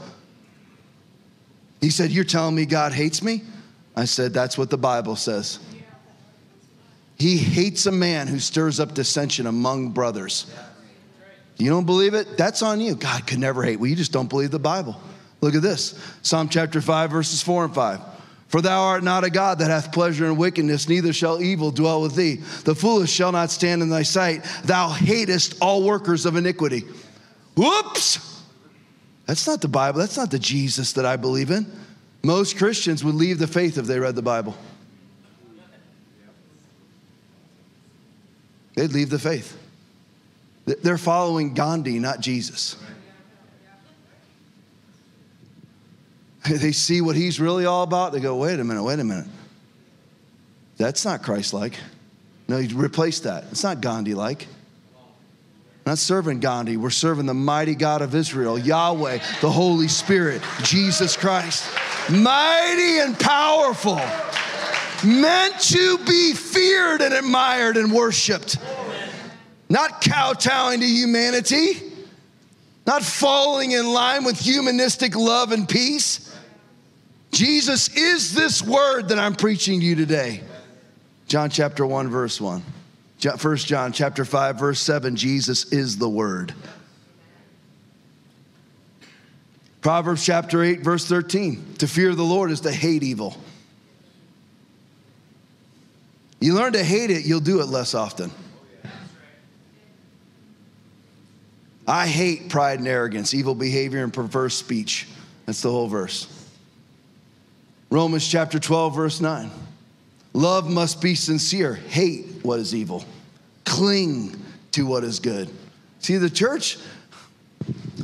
He said, You're telling me God hates me? I said, That's what the Bible says. He hates a man who stirs up dissension among brothers. You don't believe it? That's on you. God could never hate. Well, you just don't believe the Bible. Look at this Psalm chapter 5, verses 4 and 5. For thou art not a God that hath pleasure in wickedness, neither shall evil dwell with thee. The foolish shall not stand in thy sight. Thou hatest all workers of iniquity. Whoops! That's not the Bible. That's not the Jesus that I believe in. Most Christians would leave the faith if they read the Bible. They'd leave the faith. They're following Gandhi, not Jesus. They see what he's really all about. They go, wait a minute, wait a minute. That's not Christ like. No, you replace that. It's not Gandhi like. Not serving Gandhi. We're serving the mighty God of Israel, Yahweh, the Holy Spirit, Jesus Christ. Mighty and powerful meant to be feared and admired and worshiped. Not kowtowing to humanity, not falling in line with humanistic love and peace. Jesus is this word that I'm preaching to you today. John chapter 1, verse 1. First John chapter 5, verse 7, Jesus is the word. Proverbs chapter 8, verse 13. To fear the Lord is to hate evil. You learn to hate it, you'll do it less often. I hate pride and arrogance, evil behavior, and perverse speech. That's the whole verse. Romans chapter 12, verse 9. Love must be sincere. Hate what is evil. Cling to what is good. See, the church,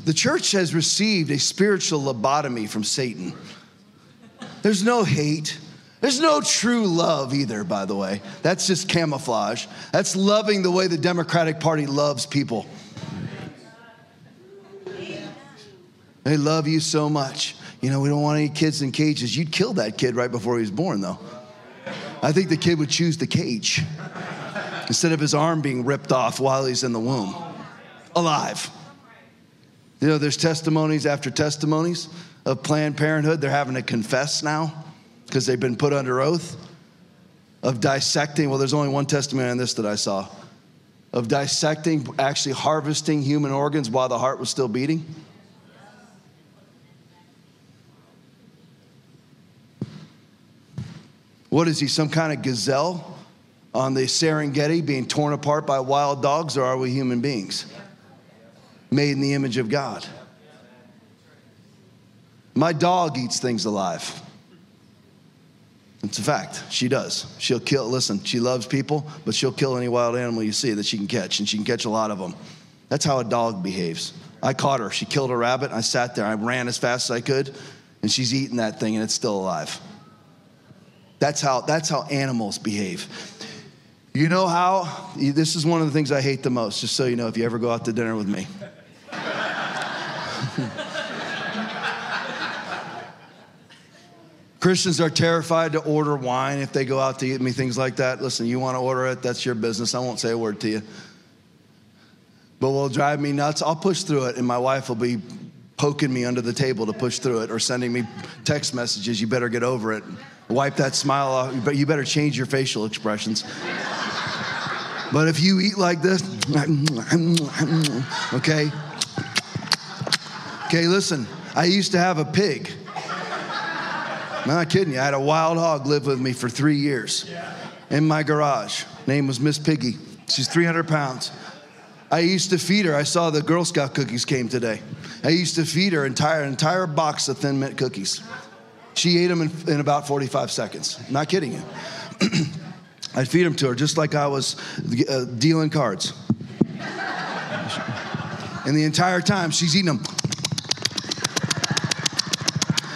the church has received a spiritual lobotomy from Satan. There's no hate. There's no true love either, by the way. That's just camouflage. That's loving the way the Democratic Party loves people. They love you so much. You know, we don't want any kids in cages. You'd kill that kid right before he was born, though. I think the kid would choose the cage instead of his arm being ripped off while he's in the womb, alive. You know, there's testimonies after testimonies of Planned Parenthood. They're having to confess now because they've been put under oath of dissecting. Well, there's only one testimony on this that I saw of dissecting, actually harvesting human organs while the heart was still beating. What is he, some kind of gazelle on the Serengeti being torn apart by wild dogs, or are we human beings made in the image of God? My dog eats things alive. It's a fact. She does. She'll kill, listen, she loves people, but she'll kill any wild animal you see that she can catch, and she can catch a lot of them. That's how a dog behaves. I caught her. She killed a rabbit. I sat there. I ran as fast as I could, and she's eating that thing, and it's still alive. That's how, that's how animals behave. You know how? This is one of the things I hate the most, just so you know, if you ever go out to dinner with me. Christians are terrified to order wine if they go out to eat me, things like that. Listen, you want to order it, that's your business. I won't say a word to you. But will drive me nuts? I'll push through it, and my wife will be poking me under the table to push through it or sending me text messages, you better get over it. Wipe that smile off, but you better change your facial expressions. but if you eat like this, okay? Okay, listen, I used to have a pig. I'm not kidding you. I had a wild hog live with me for three years in my garage. Name was Miss Piggy. She's 300 pounds. I used to feed her. I saw the Girl Scout cookies came today. I used to feed her entire entire box of Thin Mint cookies. She ate them in, in about 45 seconds. Not kidding you. I'd feed them to her just like I was uh, dealing cards. and the entire time she's eating them.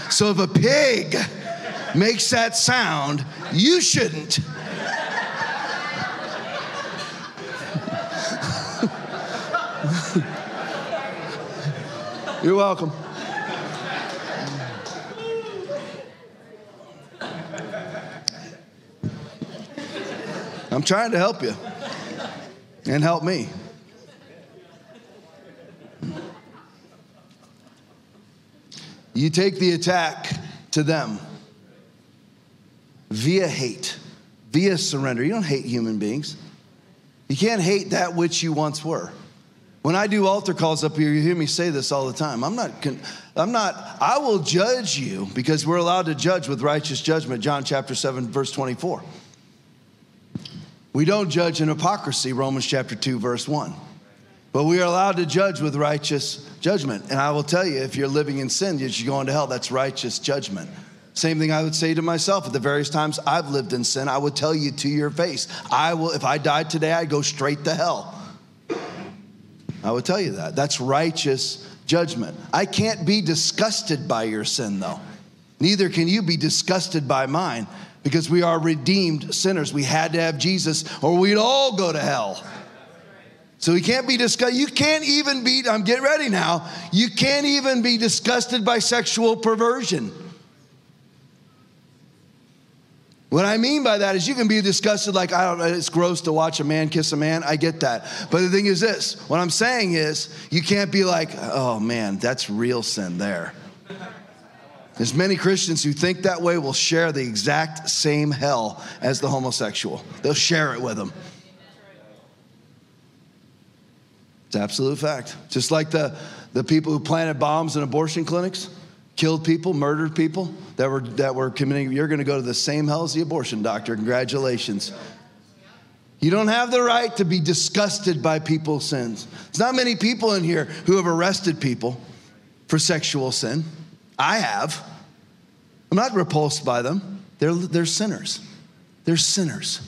So if a pig makes that sound, you shouldn't. You're welcome. I'm trying to help you and help me. You take the attack to them via hate, via surrender. You don't hate human beings. You can't hate that which you once were. When I do altar calls up here, you hear me say this all the time. I'm not, I'm not, I will judge you because we're allowed to judge with righteous judgment, John chapter 7, verse 24. We don't judge in hypocrisy, Romans chapter 2, verse 1. But we are allowed to judge with righteous judgment. And I will tell you, if you're living in sin, you're going to hell. That's righteous judgment. Same thing I would say to myself at the various times I've lived in sin. I would tell you to your face, I will, if I died today, I'd go straight to hell. I would tell you that. That's righteous judgment. I can't be disgusted by your sin, though. Neither can you be disgusted by mine because we are redeemed sinners. We had to have Jesus or we'd all go to hell. So we can't be disgusted. You can't even be, I'm getting ready now, you can't even be disgusted by sexual perversion. What I mean by that is you can be disgusted, like, I don't know, it's gross to watch a man kiss a man. I get that. But the thing is this what I'm saying is, you can't be like, oh man, that's real sin there. There's many Christians who think that way will share the exact same hell as the homosexual. They'll share it with them. It's absolute fact. Just like the, the people who planted bombs in abortion clinics, killed people, murdered people that were, that were committing, you're going to go to the same hell as the abortion doctor. Congratulations. You don't have the right to be disgusted by people's sins. There's not many people in here who have arrested people for sexual sin. I have. I'm not repulsed by them. They're, they're sinners. They're sinners.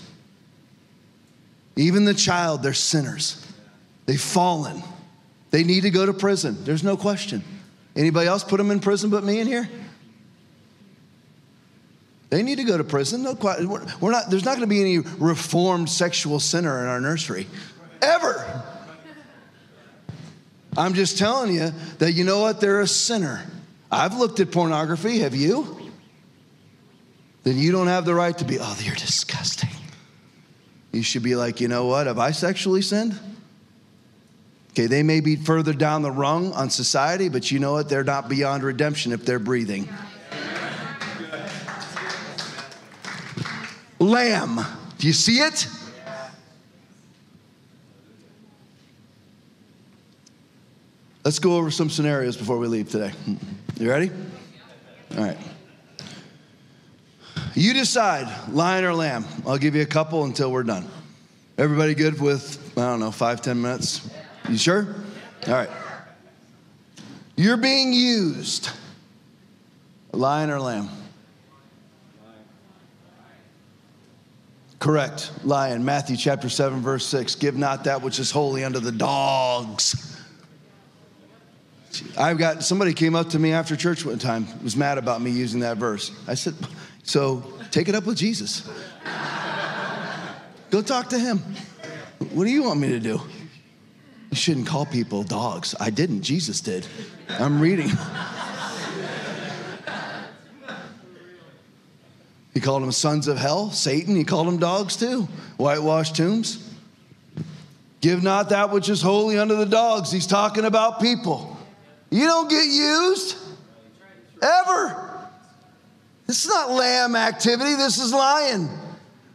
Even the child, they're sinners. They've fallen. They need to go to prison. There's no question. Anybody else put them in prison but me in here? They need to go to prison. No, we're not, there's not going to be any reformed sexual sinner in our nursery. Ever. I'm just telling you that you know what? They're a sinner. I've looked at pornography. Have you? Then you don't have the right to be, oh, you're disgusting. You should be like, you know what? Have I sexually sinned? Okay, they may be further down the rung on society, but you know what? They're not beyond redemption if they're breathing. lamb. Do you see it? Let's go over some scenarios before we leave today. You ready? All right. You decide, lion or lamb. I'll give you a couple until we're done. Everybody good with, I don't know, five, ten minutes? You sure? All right. You're being used, lion or lamb. Correct. Lion. Matthew chapter 7, verse 6. Give not that which is holy unto the dogs. I've got somebody came up to me after church one time, was mad about me using that verse. I said, So take it up with Jesus. Go talk to him. What do you want me to do? You shouldn't call people dogs. I didn't, Jesus did. I'm reading. He called them sons of hell, Satan. He called them dogs too, whitewashed tombs. Give not that which is holy unto the dogs. He's talking about people. You don't get used ever. This is not lamb activity, this is lion.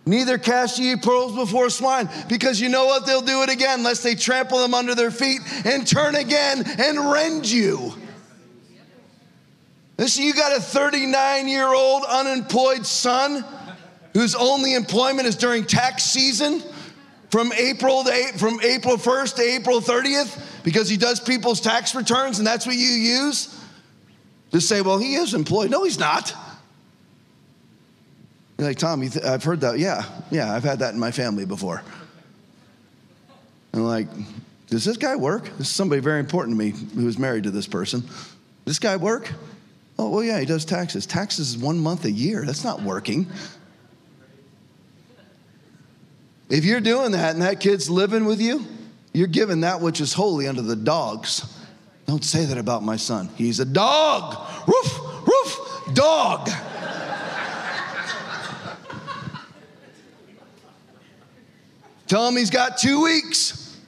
Neither cast ye pearls before swine, because you know what? They'll do it again, lest they trample them under their feet and turn again and rend you. Listen, you got a 39 year old unemployed son whose only employment is during tax season from April to from April 1st to April 30th because he does people's tax returns and that's what you use to say, well, he is employed. No, he's not. You're like, Tom, th- I've heard that. Yeah, yeah, I've had that in my family before. And like, does this guy work? This is somebody very important to me who is married to this person. This guy work? Oh, well, yeah, he does taxes. Taxes is one month a year. That's not working. If you're doing that and that kid's living with you, you're giving that which is holy unto the dogs. Don't say that about my son. He's a dog. Roof, roof, dog. Tell him he's got two weeks.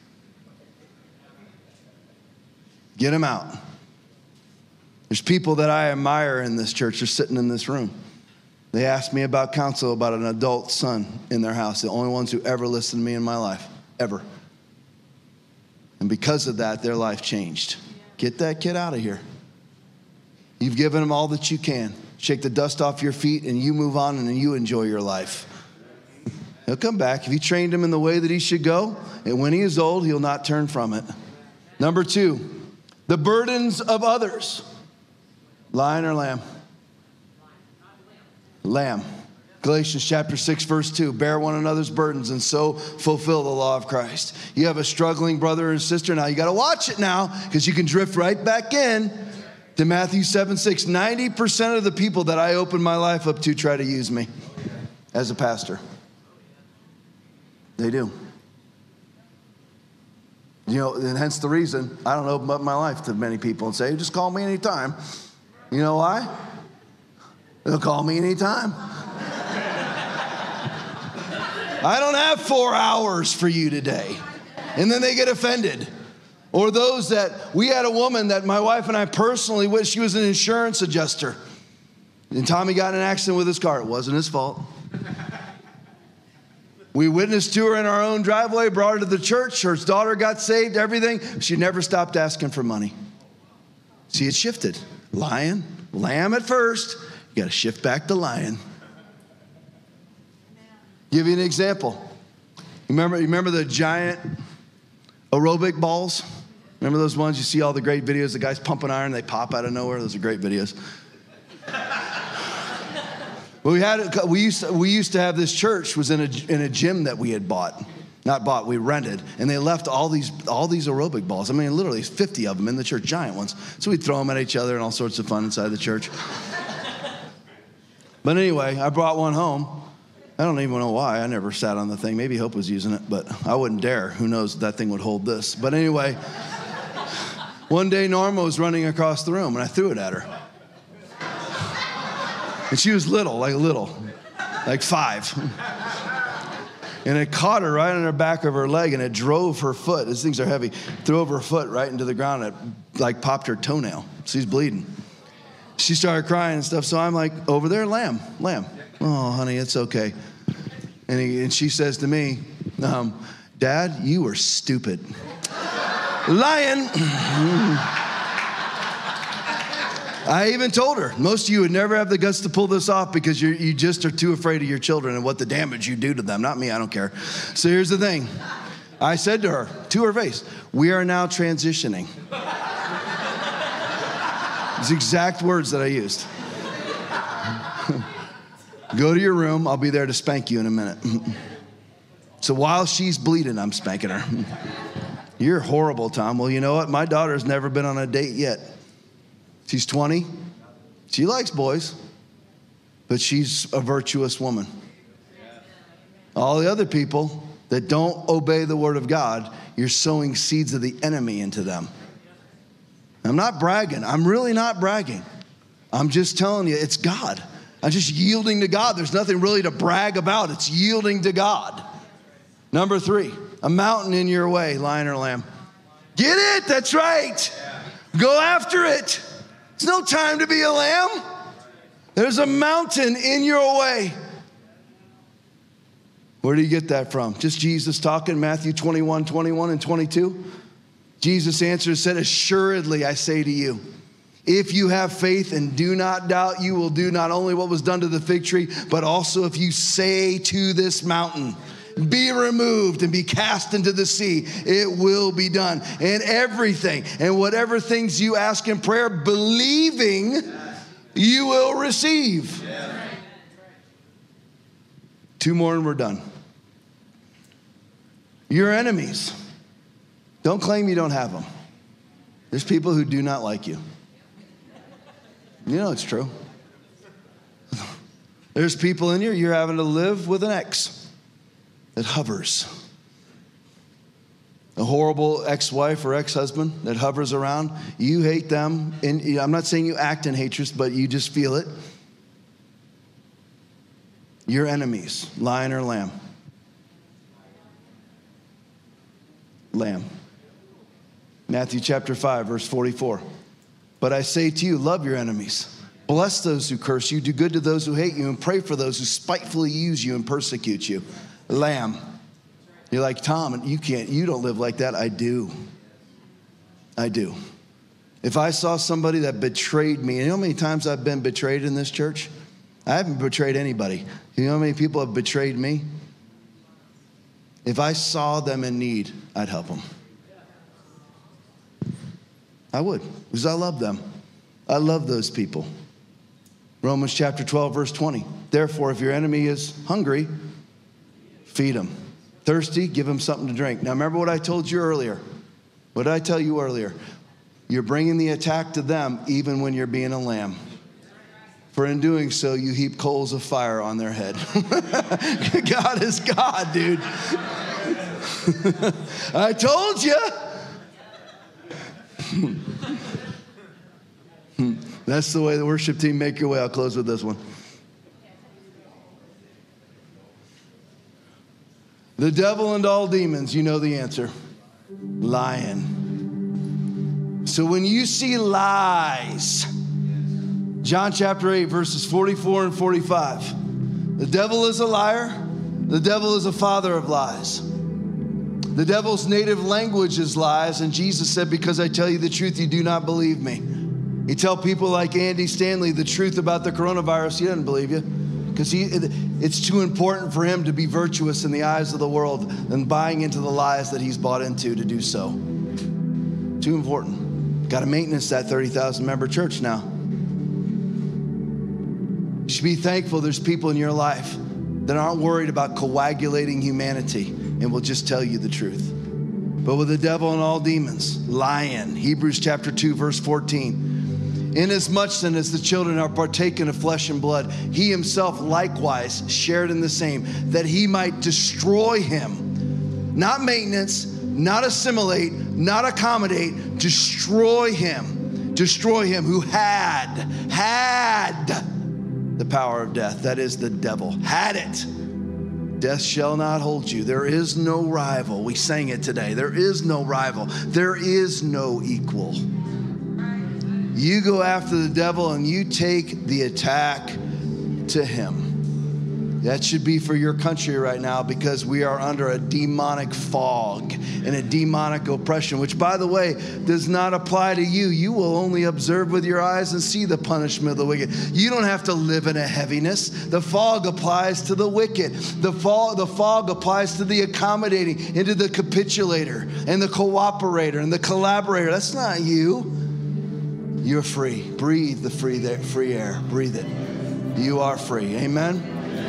Get him out. There's people that I admire in this church. They're sitting in this room. They asked me about counsel about an adult son in their house, the only ones who ever listened to me in my life, ever. And because of that, their life changed. Get that kid out of here. You've given him all that you can. Shake the dust off your feet and you move on and you enjoy your life. He'll come back. If you trained him in the way that he should go, and when he is old, he'll not turn from it. Number two, the burdens of others. Lion or lamb? Lamb. Galatians chapter 6, verse 2 bear one another's burdens and so fulfill the law of Christ. You have a struggling brother and sister now. You got to watch it now because you can drift right back in to Matthew 7 6. 90% of the people that I open my life up to try to use me as a pastor. They do. You know, and hence the reason I don't open up my life to many people and say, just call me anytime. You know why? They'll call me anytime. I don't have four hours for you today. And then they get offended. Or those that we had a woman that my wife and I personally wish she was an insurance adjuster. And Tommy got in an accident with his car. It wasn't his fault. We witnessed to her in our own driveway, brought her to the church. Her daughter got saved, everything. She never stopped asking for money. See, it shifted lion, lamb at first. You got to shift back to lion. Give you an example. Remember, remember the giant aerobic balls? Remember those ones you see all the great videos? The guys pumping iron, they pop out of nowhere. Those are great videos. we had we used to, we used to have this church was in a in a gym that we had bought. Not bought, we rented. And they left all these, all these aerobic balls. I mean, literally 50 of them in the church, giant ones. So we'd throw them at each other and all sorts of fun inside the church. but anyway, I brought one home. I don't even know why. I never sat on the thing. Maybe Hope was using it, but I wouldn't dare. Who knows that thing would hold this. But anyway, one day Norma was running across the room and I threw it at her. And she was little, like little, like five. And it caught her right on the back of her leg and it drove her foot. These things are heavy. Drove her foot right into the ground. And it like popped her toenail. She's bleeding. She started crying and stuff. So I'm like, over there, lamb, lamb. Oh, honey, it's okay. And, he, and she says to me, um, Dad, you are stupid. Lying. I even told her, most of you would never have the guts to pull this off because you just are too afraid of your children and what the damage you do to them. Not me, I don't care. So here's the thing I said to her, to her face, we are now transitioning. These exact words that I used. Go to your room. I'll be there to spank you in a minute. so while she's bleeding, I'm spanking her. You're horrible, Tom. Well, you know what? My daughter's never been on a date yet. She's 20. She likes boys, but she's a virtuous woman. All the other people that don't obey the word of God, you're sowing seeds of the enemy into them. I'm not bragging. I'm really not bragging. I'm just telling you, it's God. I'm just yielding to God. There's nothing really to brag about. It's yielding to God. Number three, a mountain in your way, lion or lamb. Get it? That's right. Go after it. It's no time to be a lamb. There's a mountain in your way. Where do you get that from? Just Jesus talking, Matthew 21, 21, and 22. Jesus answered, said, Assuredly, I say to you, if you have faith and do not doubt, you will do not only what was done to the fig tree, but also if you say to this mountain, be removed and be cast into the sea, it will be done. And everything and whatever things you ask in prayer, believing, you will receive. Two more and we're done. Your enemies. Don't claim you don't have them. There's people who do not like you. You know it's true. There's people in here, you're having to live with an ex that hovers. A horrible ex wife or ex husband that hovers around. You hate them. And I'm not saying you act in hatred, but you just feel it. Your enemies, lion or lamb? Lamb. Matthew chapter 5, verse 44. But I say to you, love your enemies. Bless those who curse you, do good to those who hate you, and pray for those who spitefully use you and persecute you. Lamb. You're like, Tom, you can't, you don't live like that. I do. I do. If I saw somebody that betrayed me, you know how many times I've been betrayed in this church? I haven't betrayed anybody. You know how many people have betrayed me? If I saw them in need, I'd help them. I would, because I love them. I love those people. Romans chapter 12, verse 20. Therefore, if your enemy is hungry, feed him. Thirsty, give him something to drink. Now, remember what I told you earlier. What did I tell you earlier? You're bringing the attack to them even when you're being a lamb. For in doing so, you heap coals of fire on their head. God is God, dude. I told you. Hmm. That's the way the worship team make your way. I'll close with this one. The devil and all demons, you know the answer. Lion. So when you see lies, John chapter 8, verses 44 and 45, the devil is a liar, the devil is a father of lies. The devil's native language is lies, and Jesus said, Because I tell you the truth, you do not believe me. You tell people like Andy Stanley the truth about the coronavirus, he doesn't believe you. Because he, it's too important for him to be virtuous in the eyes of the world than buying into the lies that he's bought into to do so. Too important. Got to maintenance that 30,000 member church now. You should be thankful there's people in your life that aren't worried about coagulating humanity and will just tell you the truth. But with the devil and all demons, lying. Hebrews chapter 2, verse 14. Inasmuch then as the children are partaken of flesh and blood, he himself likewise shared in the same, that he might destroy him. Not maintenance, not assimilate, not accommodate, destroy him. Destroy him who had, had the power of death. That is the devil. Had it Death shall not hold you. There is no rival. We sang it today. There is no rival. There is no equal. You go after the devil and you take the attack to him. That should be for your country right now because we are under a demonic fog and a demonic oppression, which, by the way, does not apply to you. You will only observe with your eyes and see the punishment of the wicked. You don't have to live in a heaviness. The fog applies to the wicked, the, fog, the fog applies to the accommodating, into the capitulator and the cooperator and the collaborator. That's not you. You're free. Breathe the free, free air. Breathe it. You are free. Amen.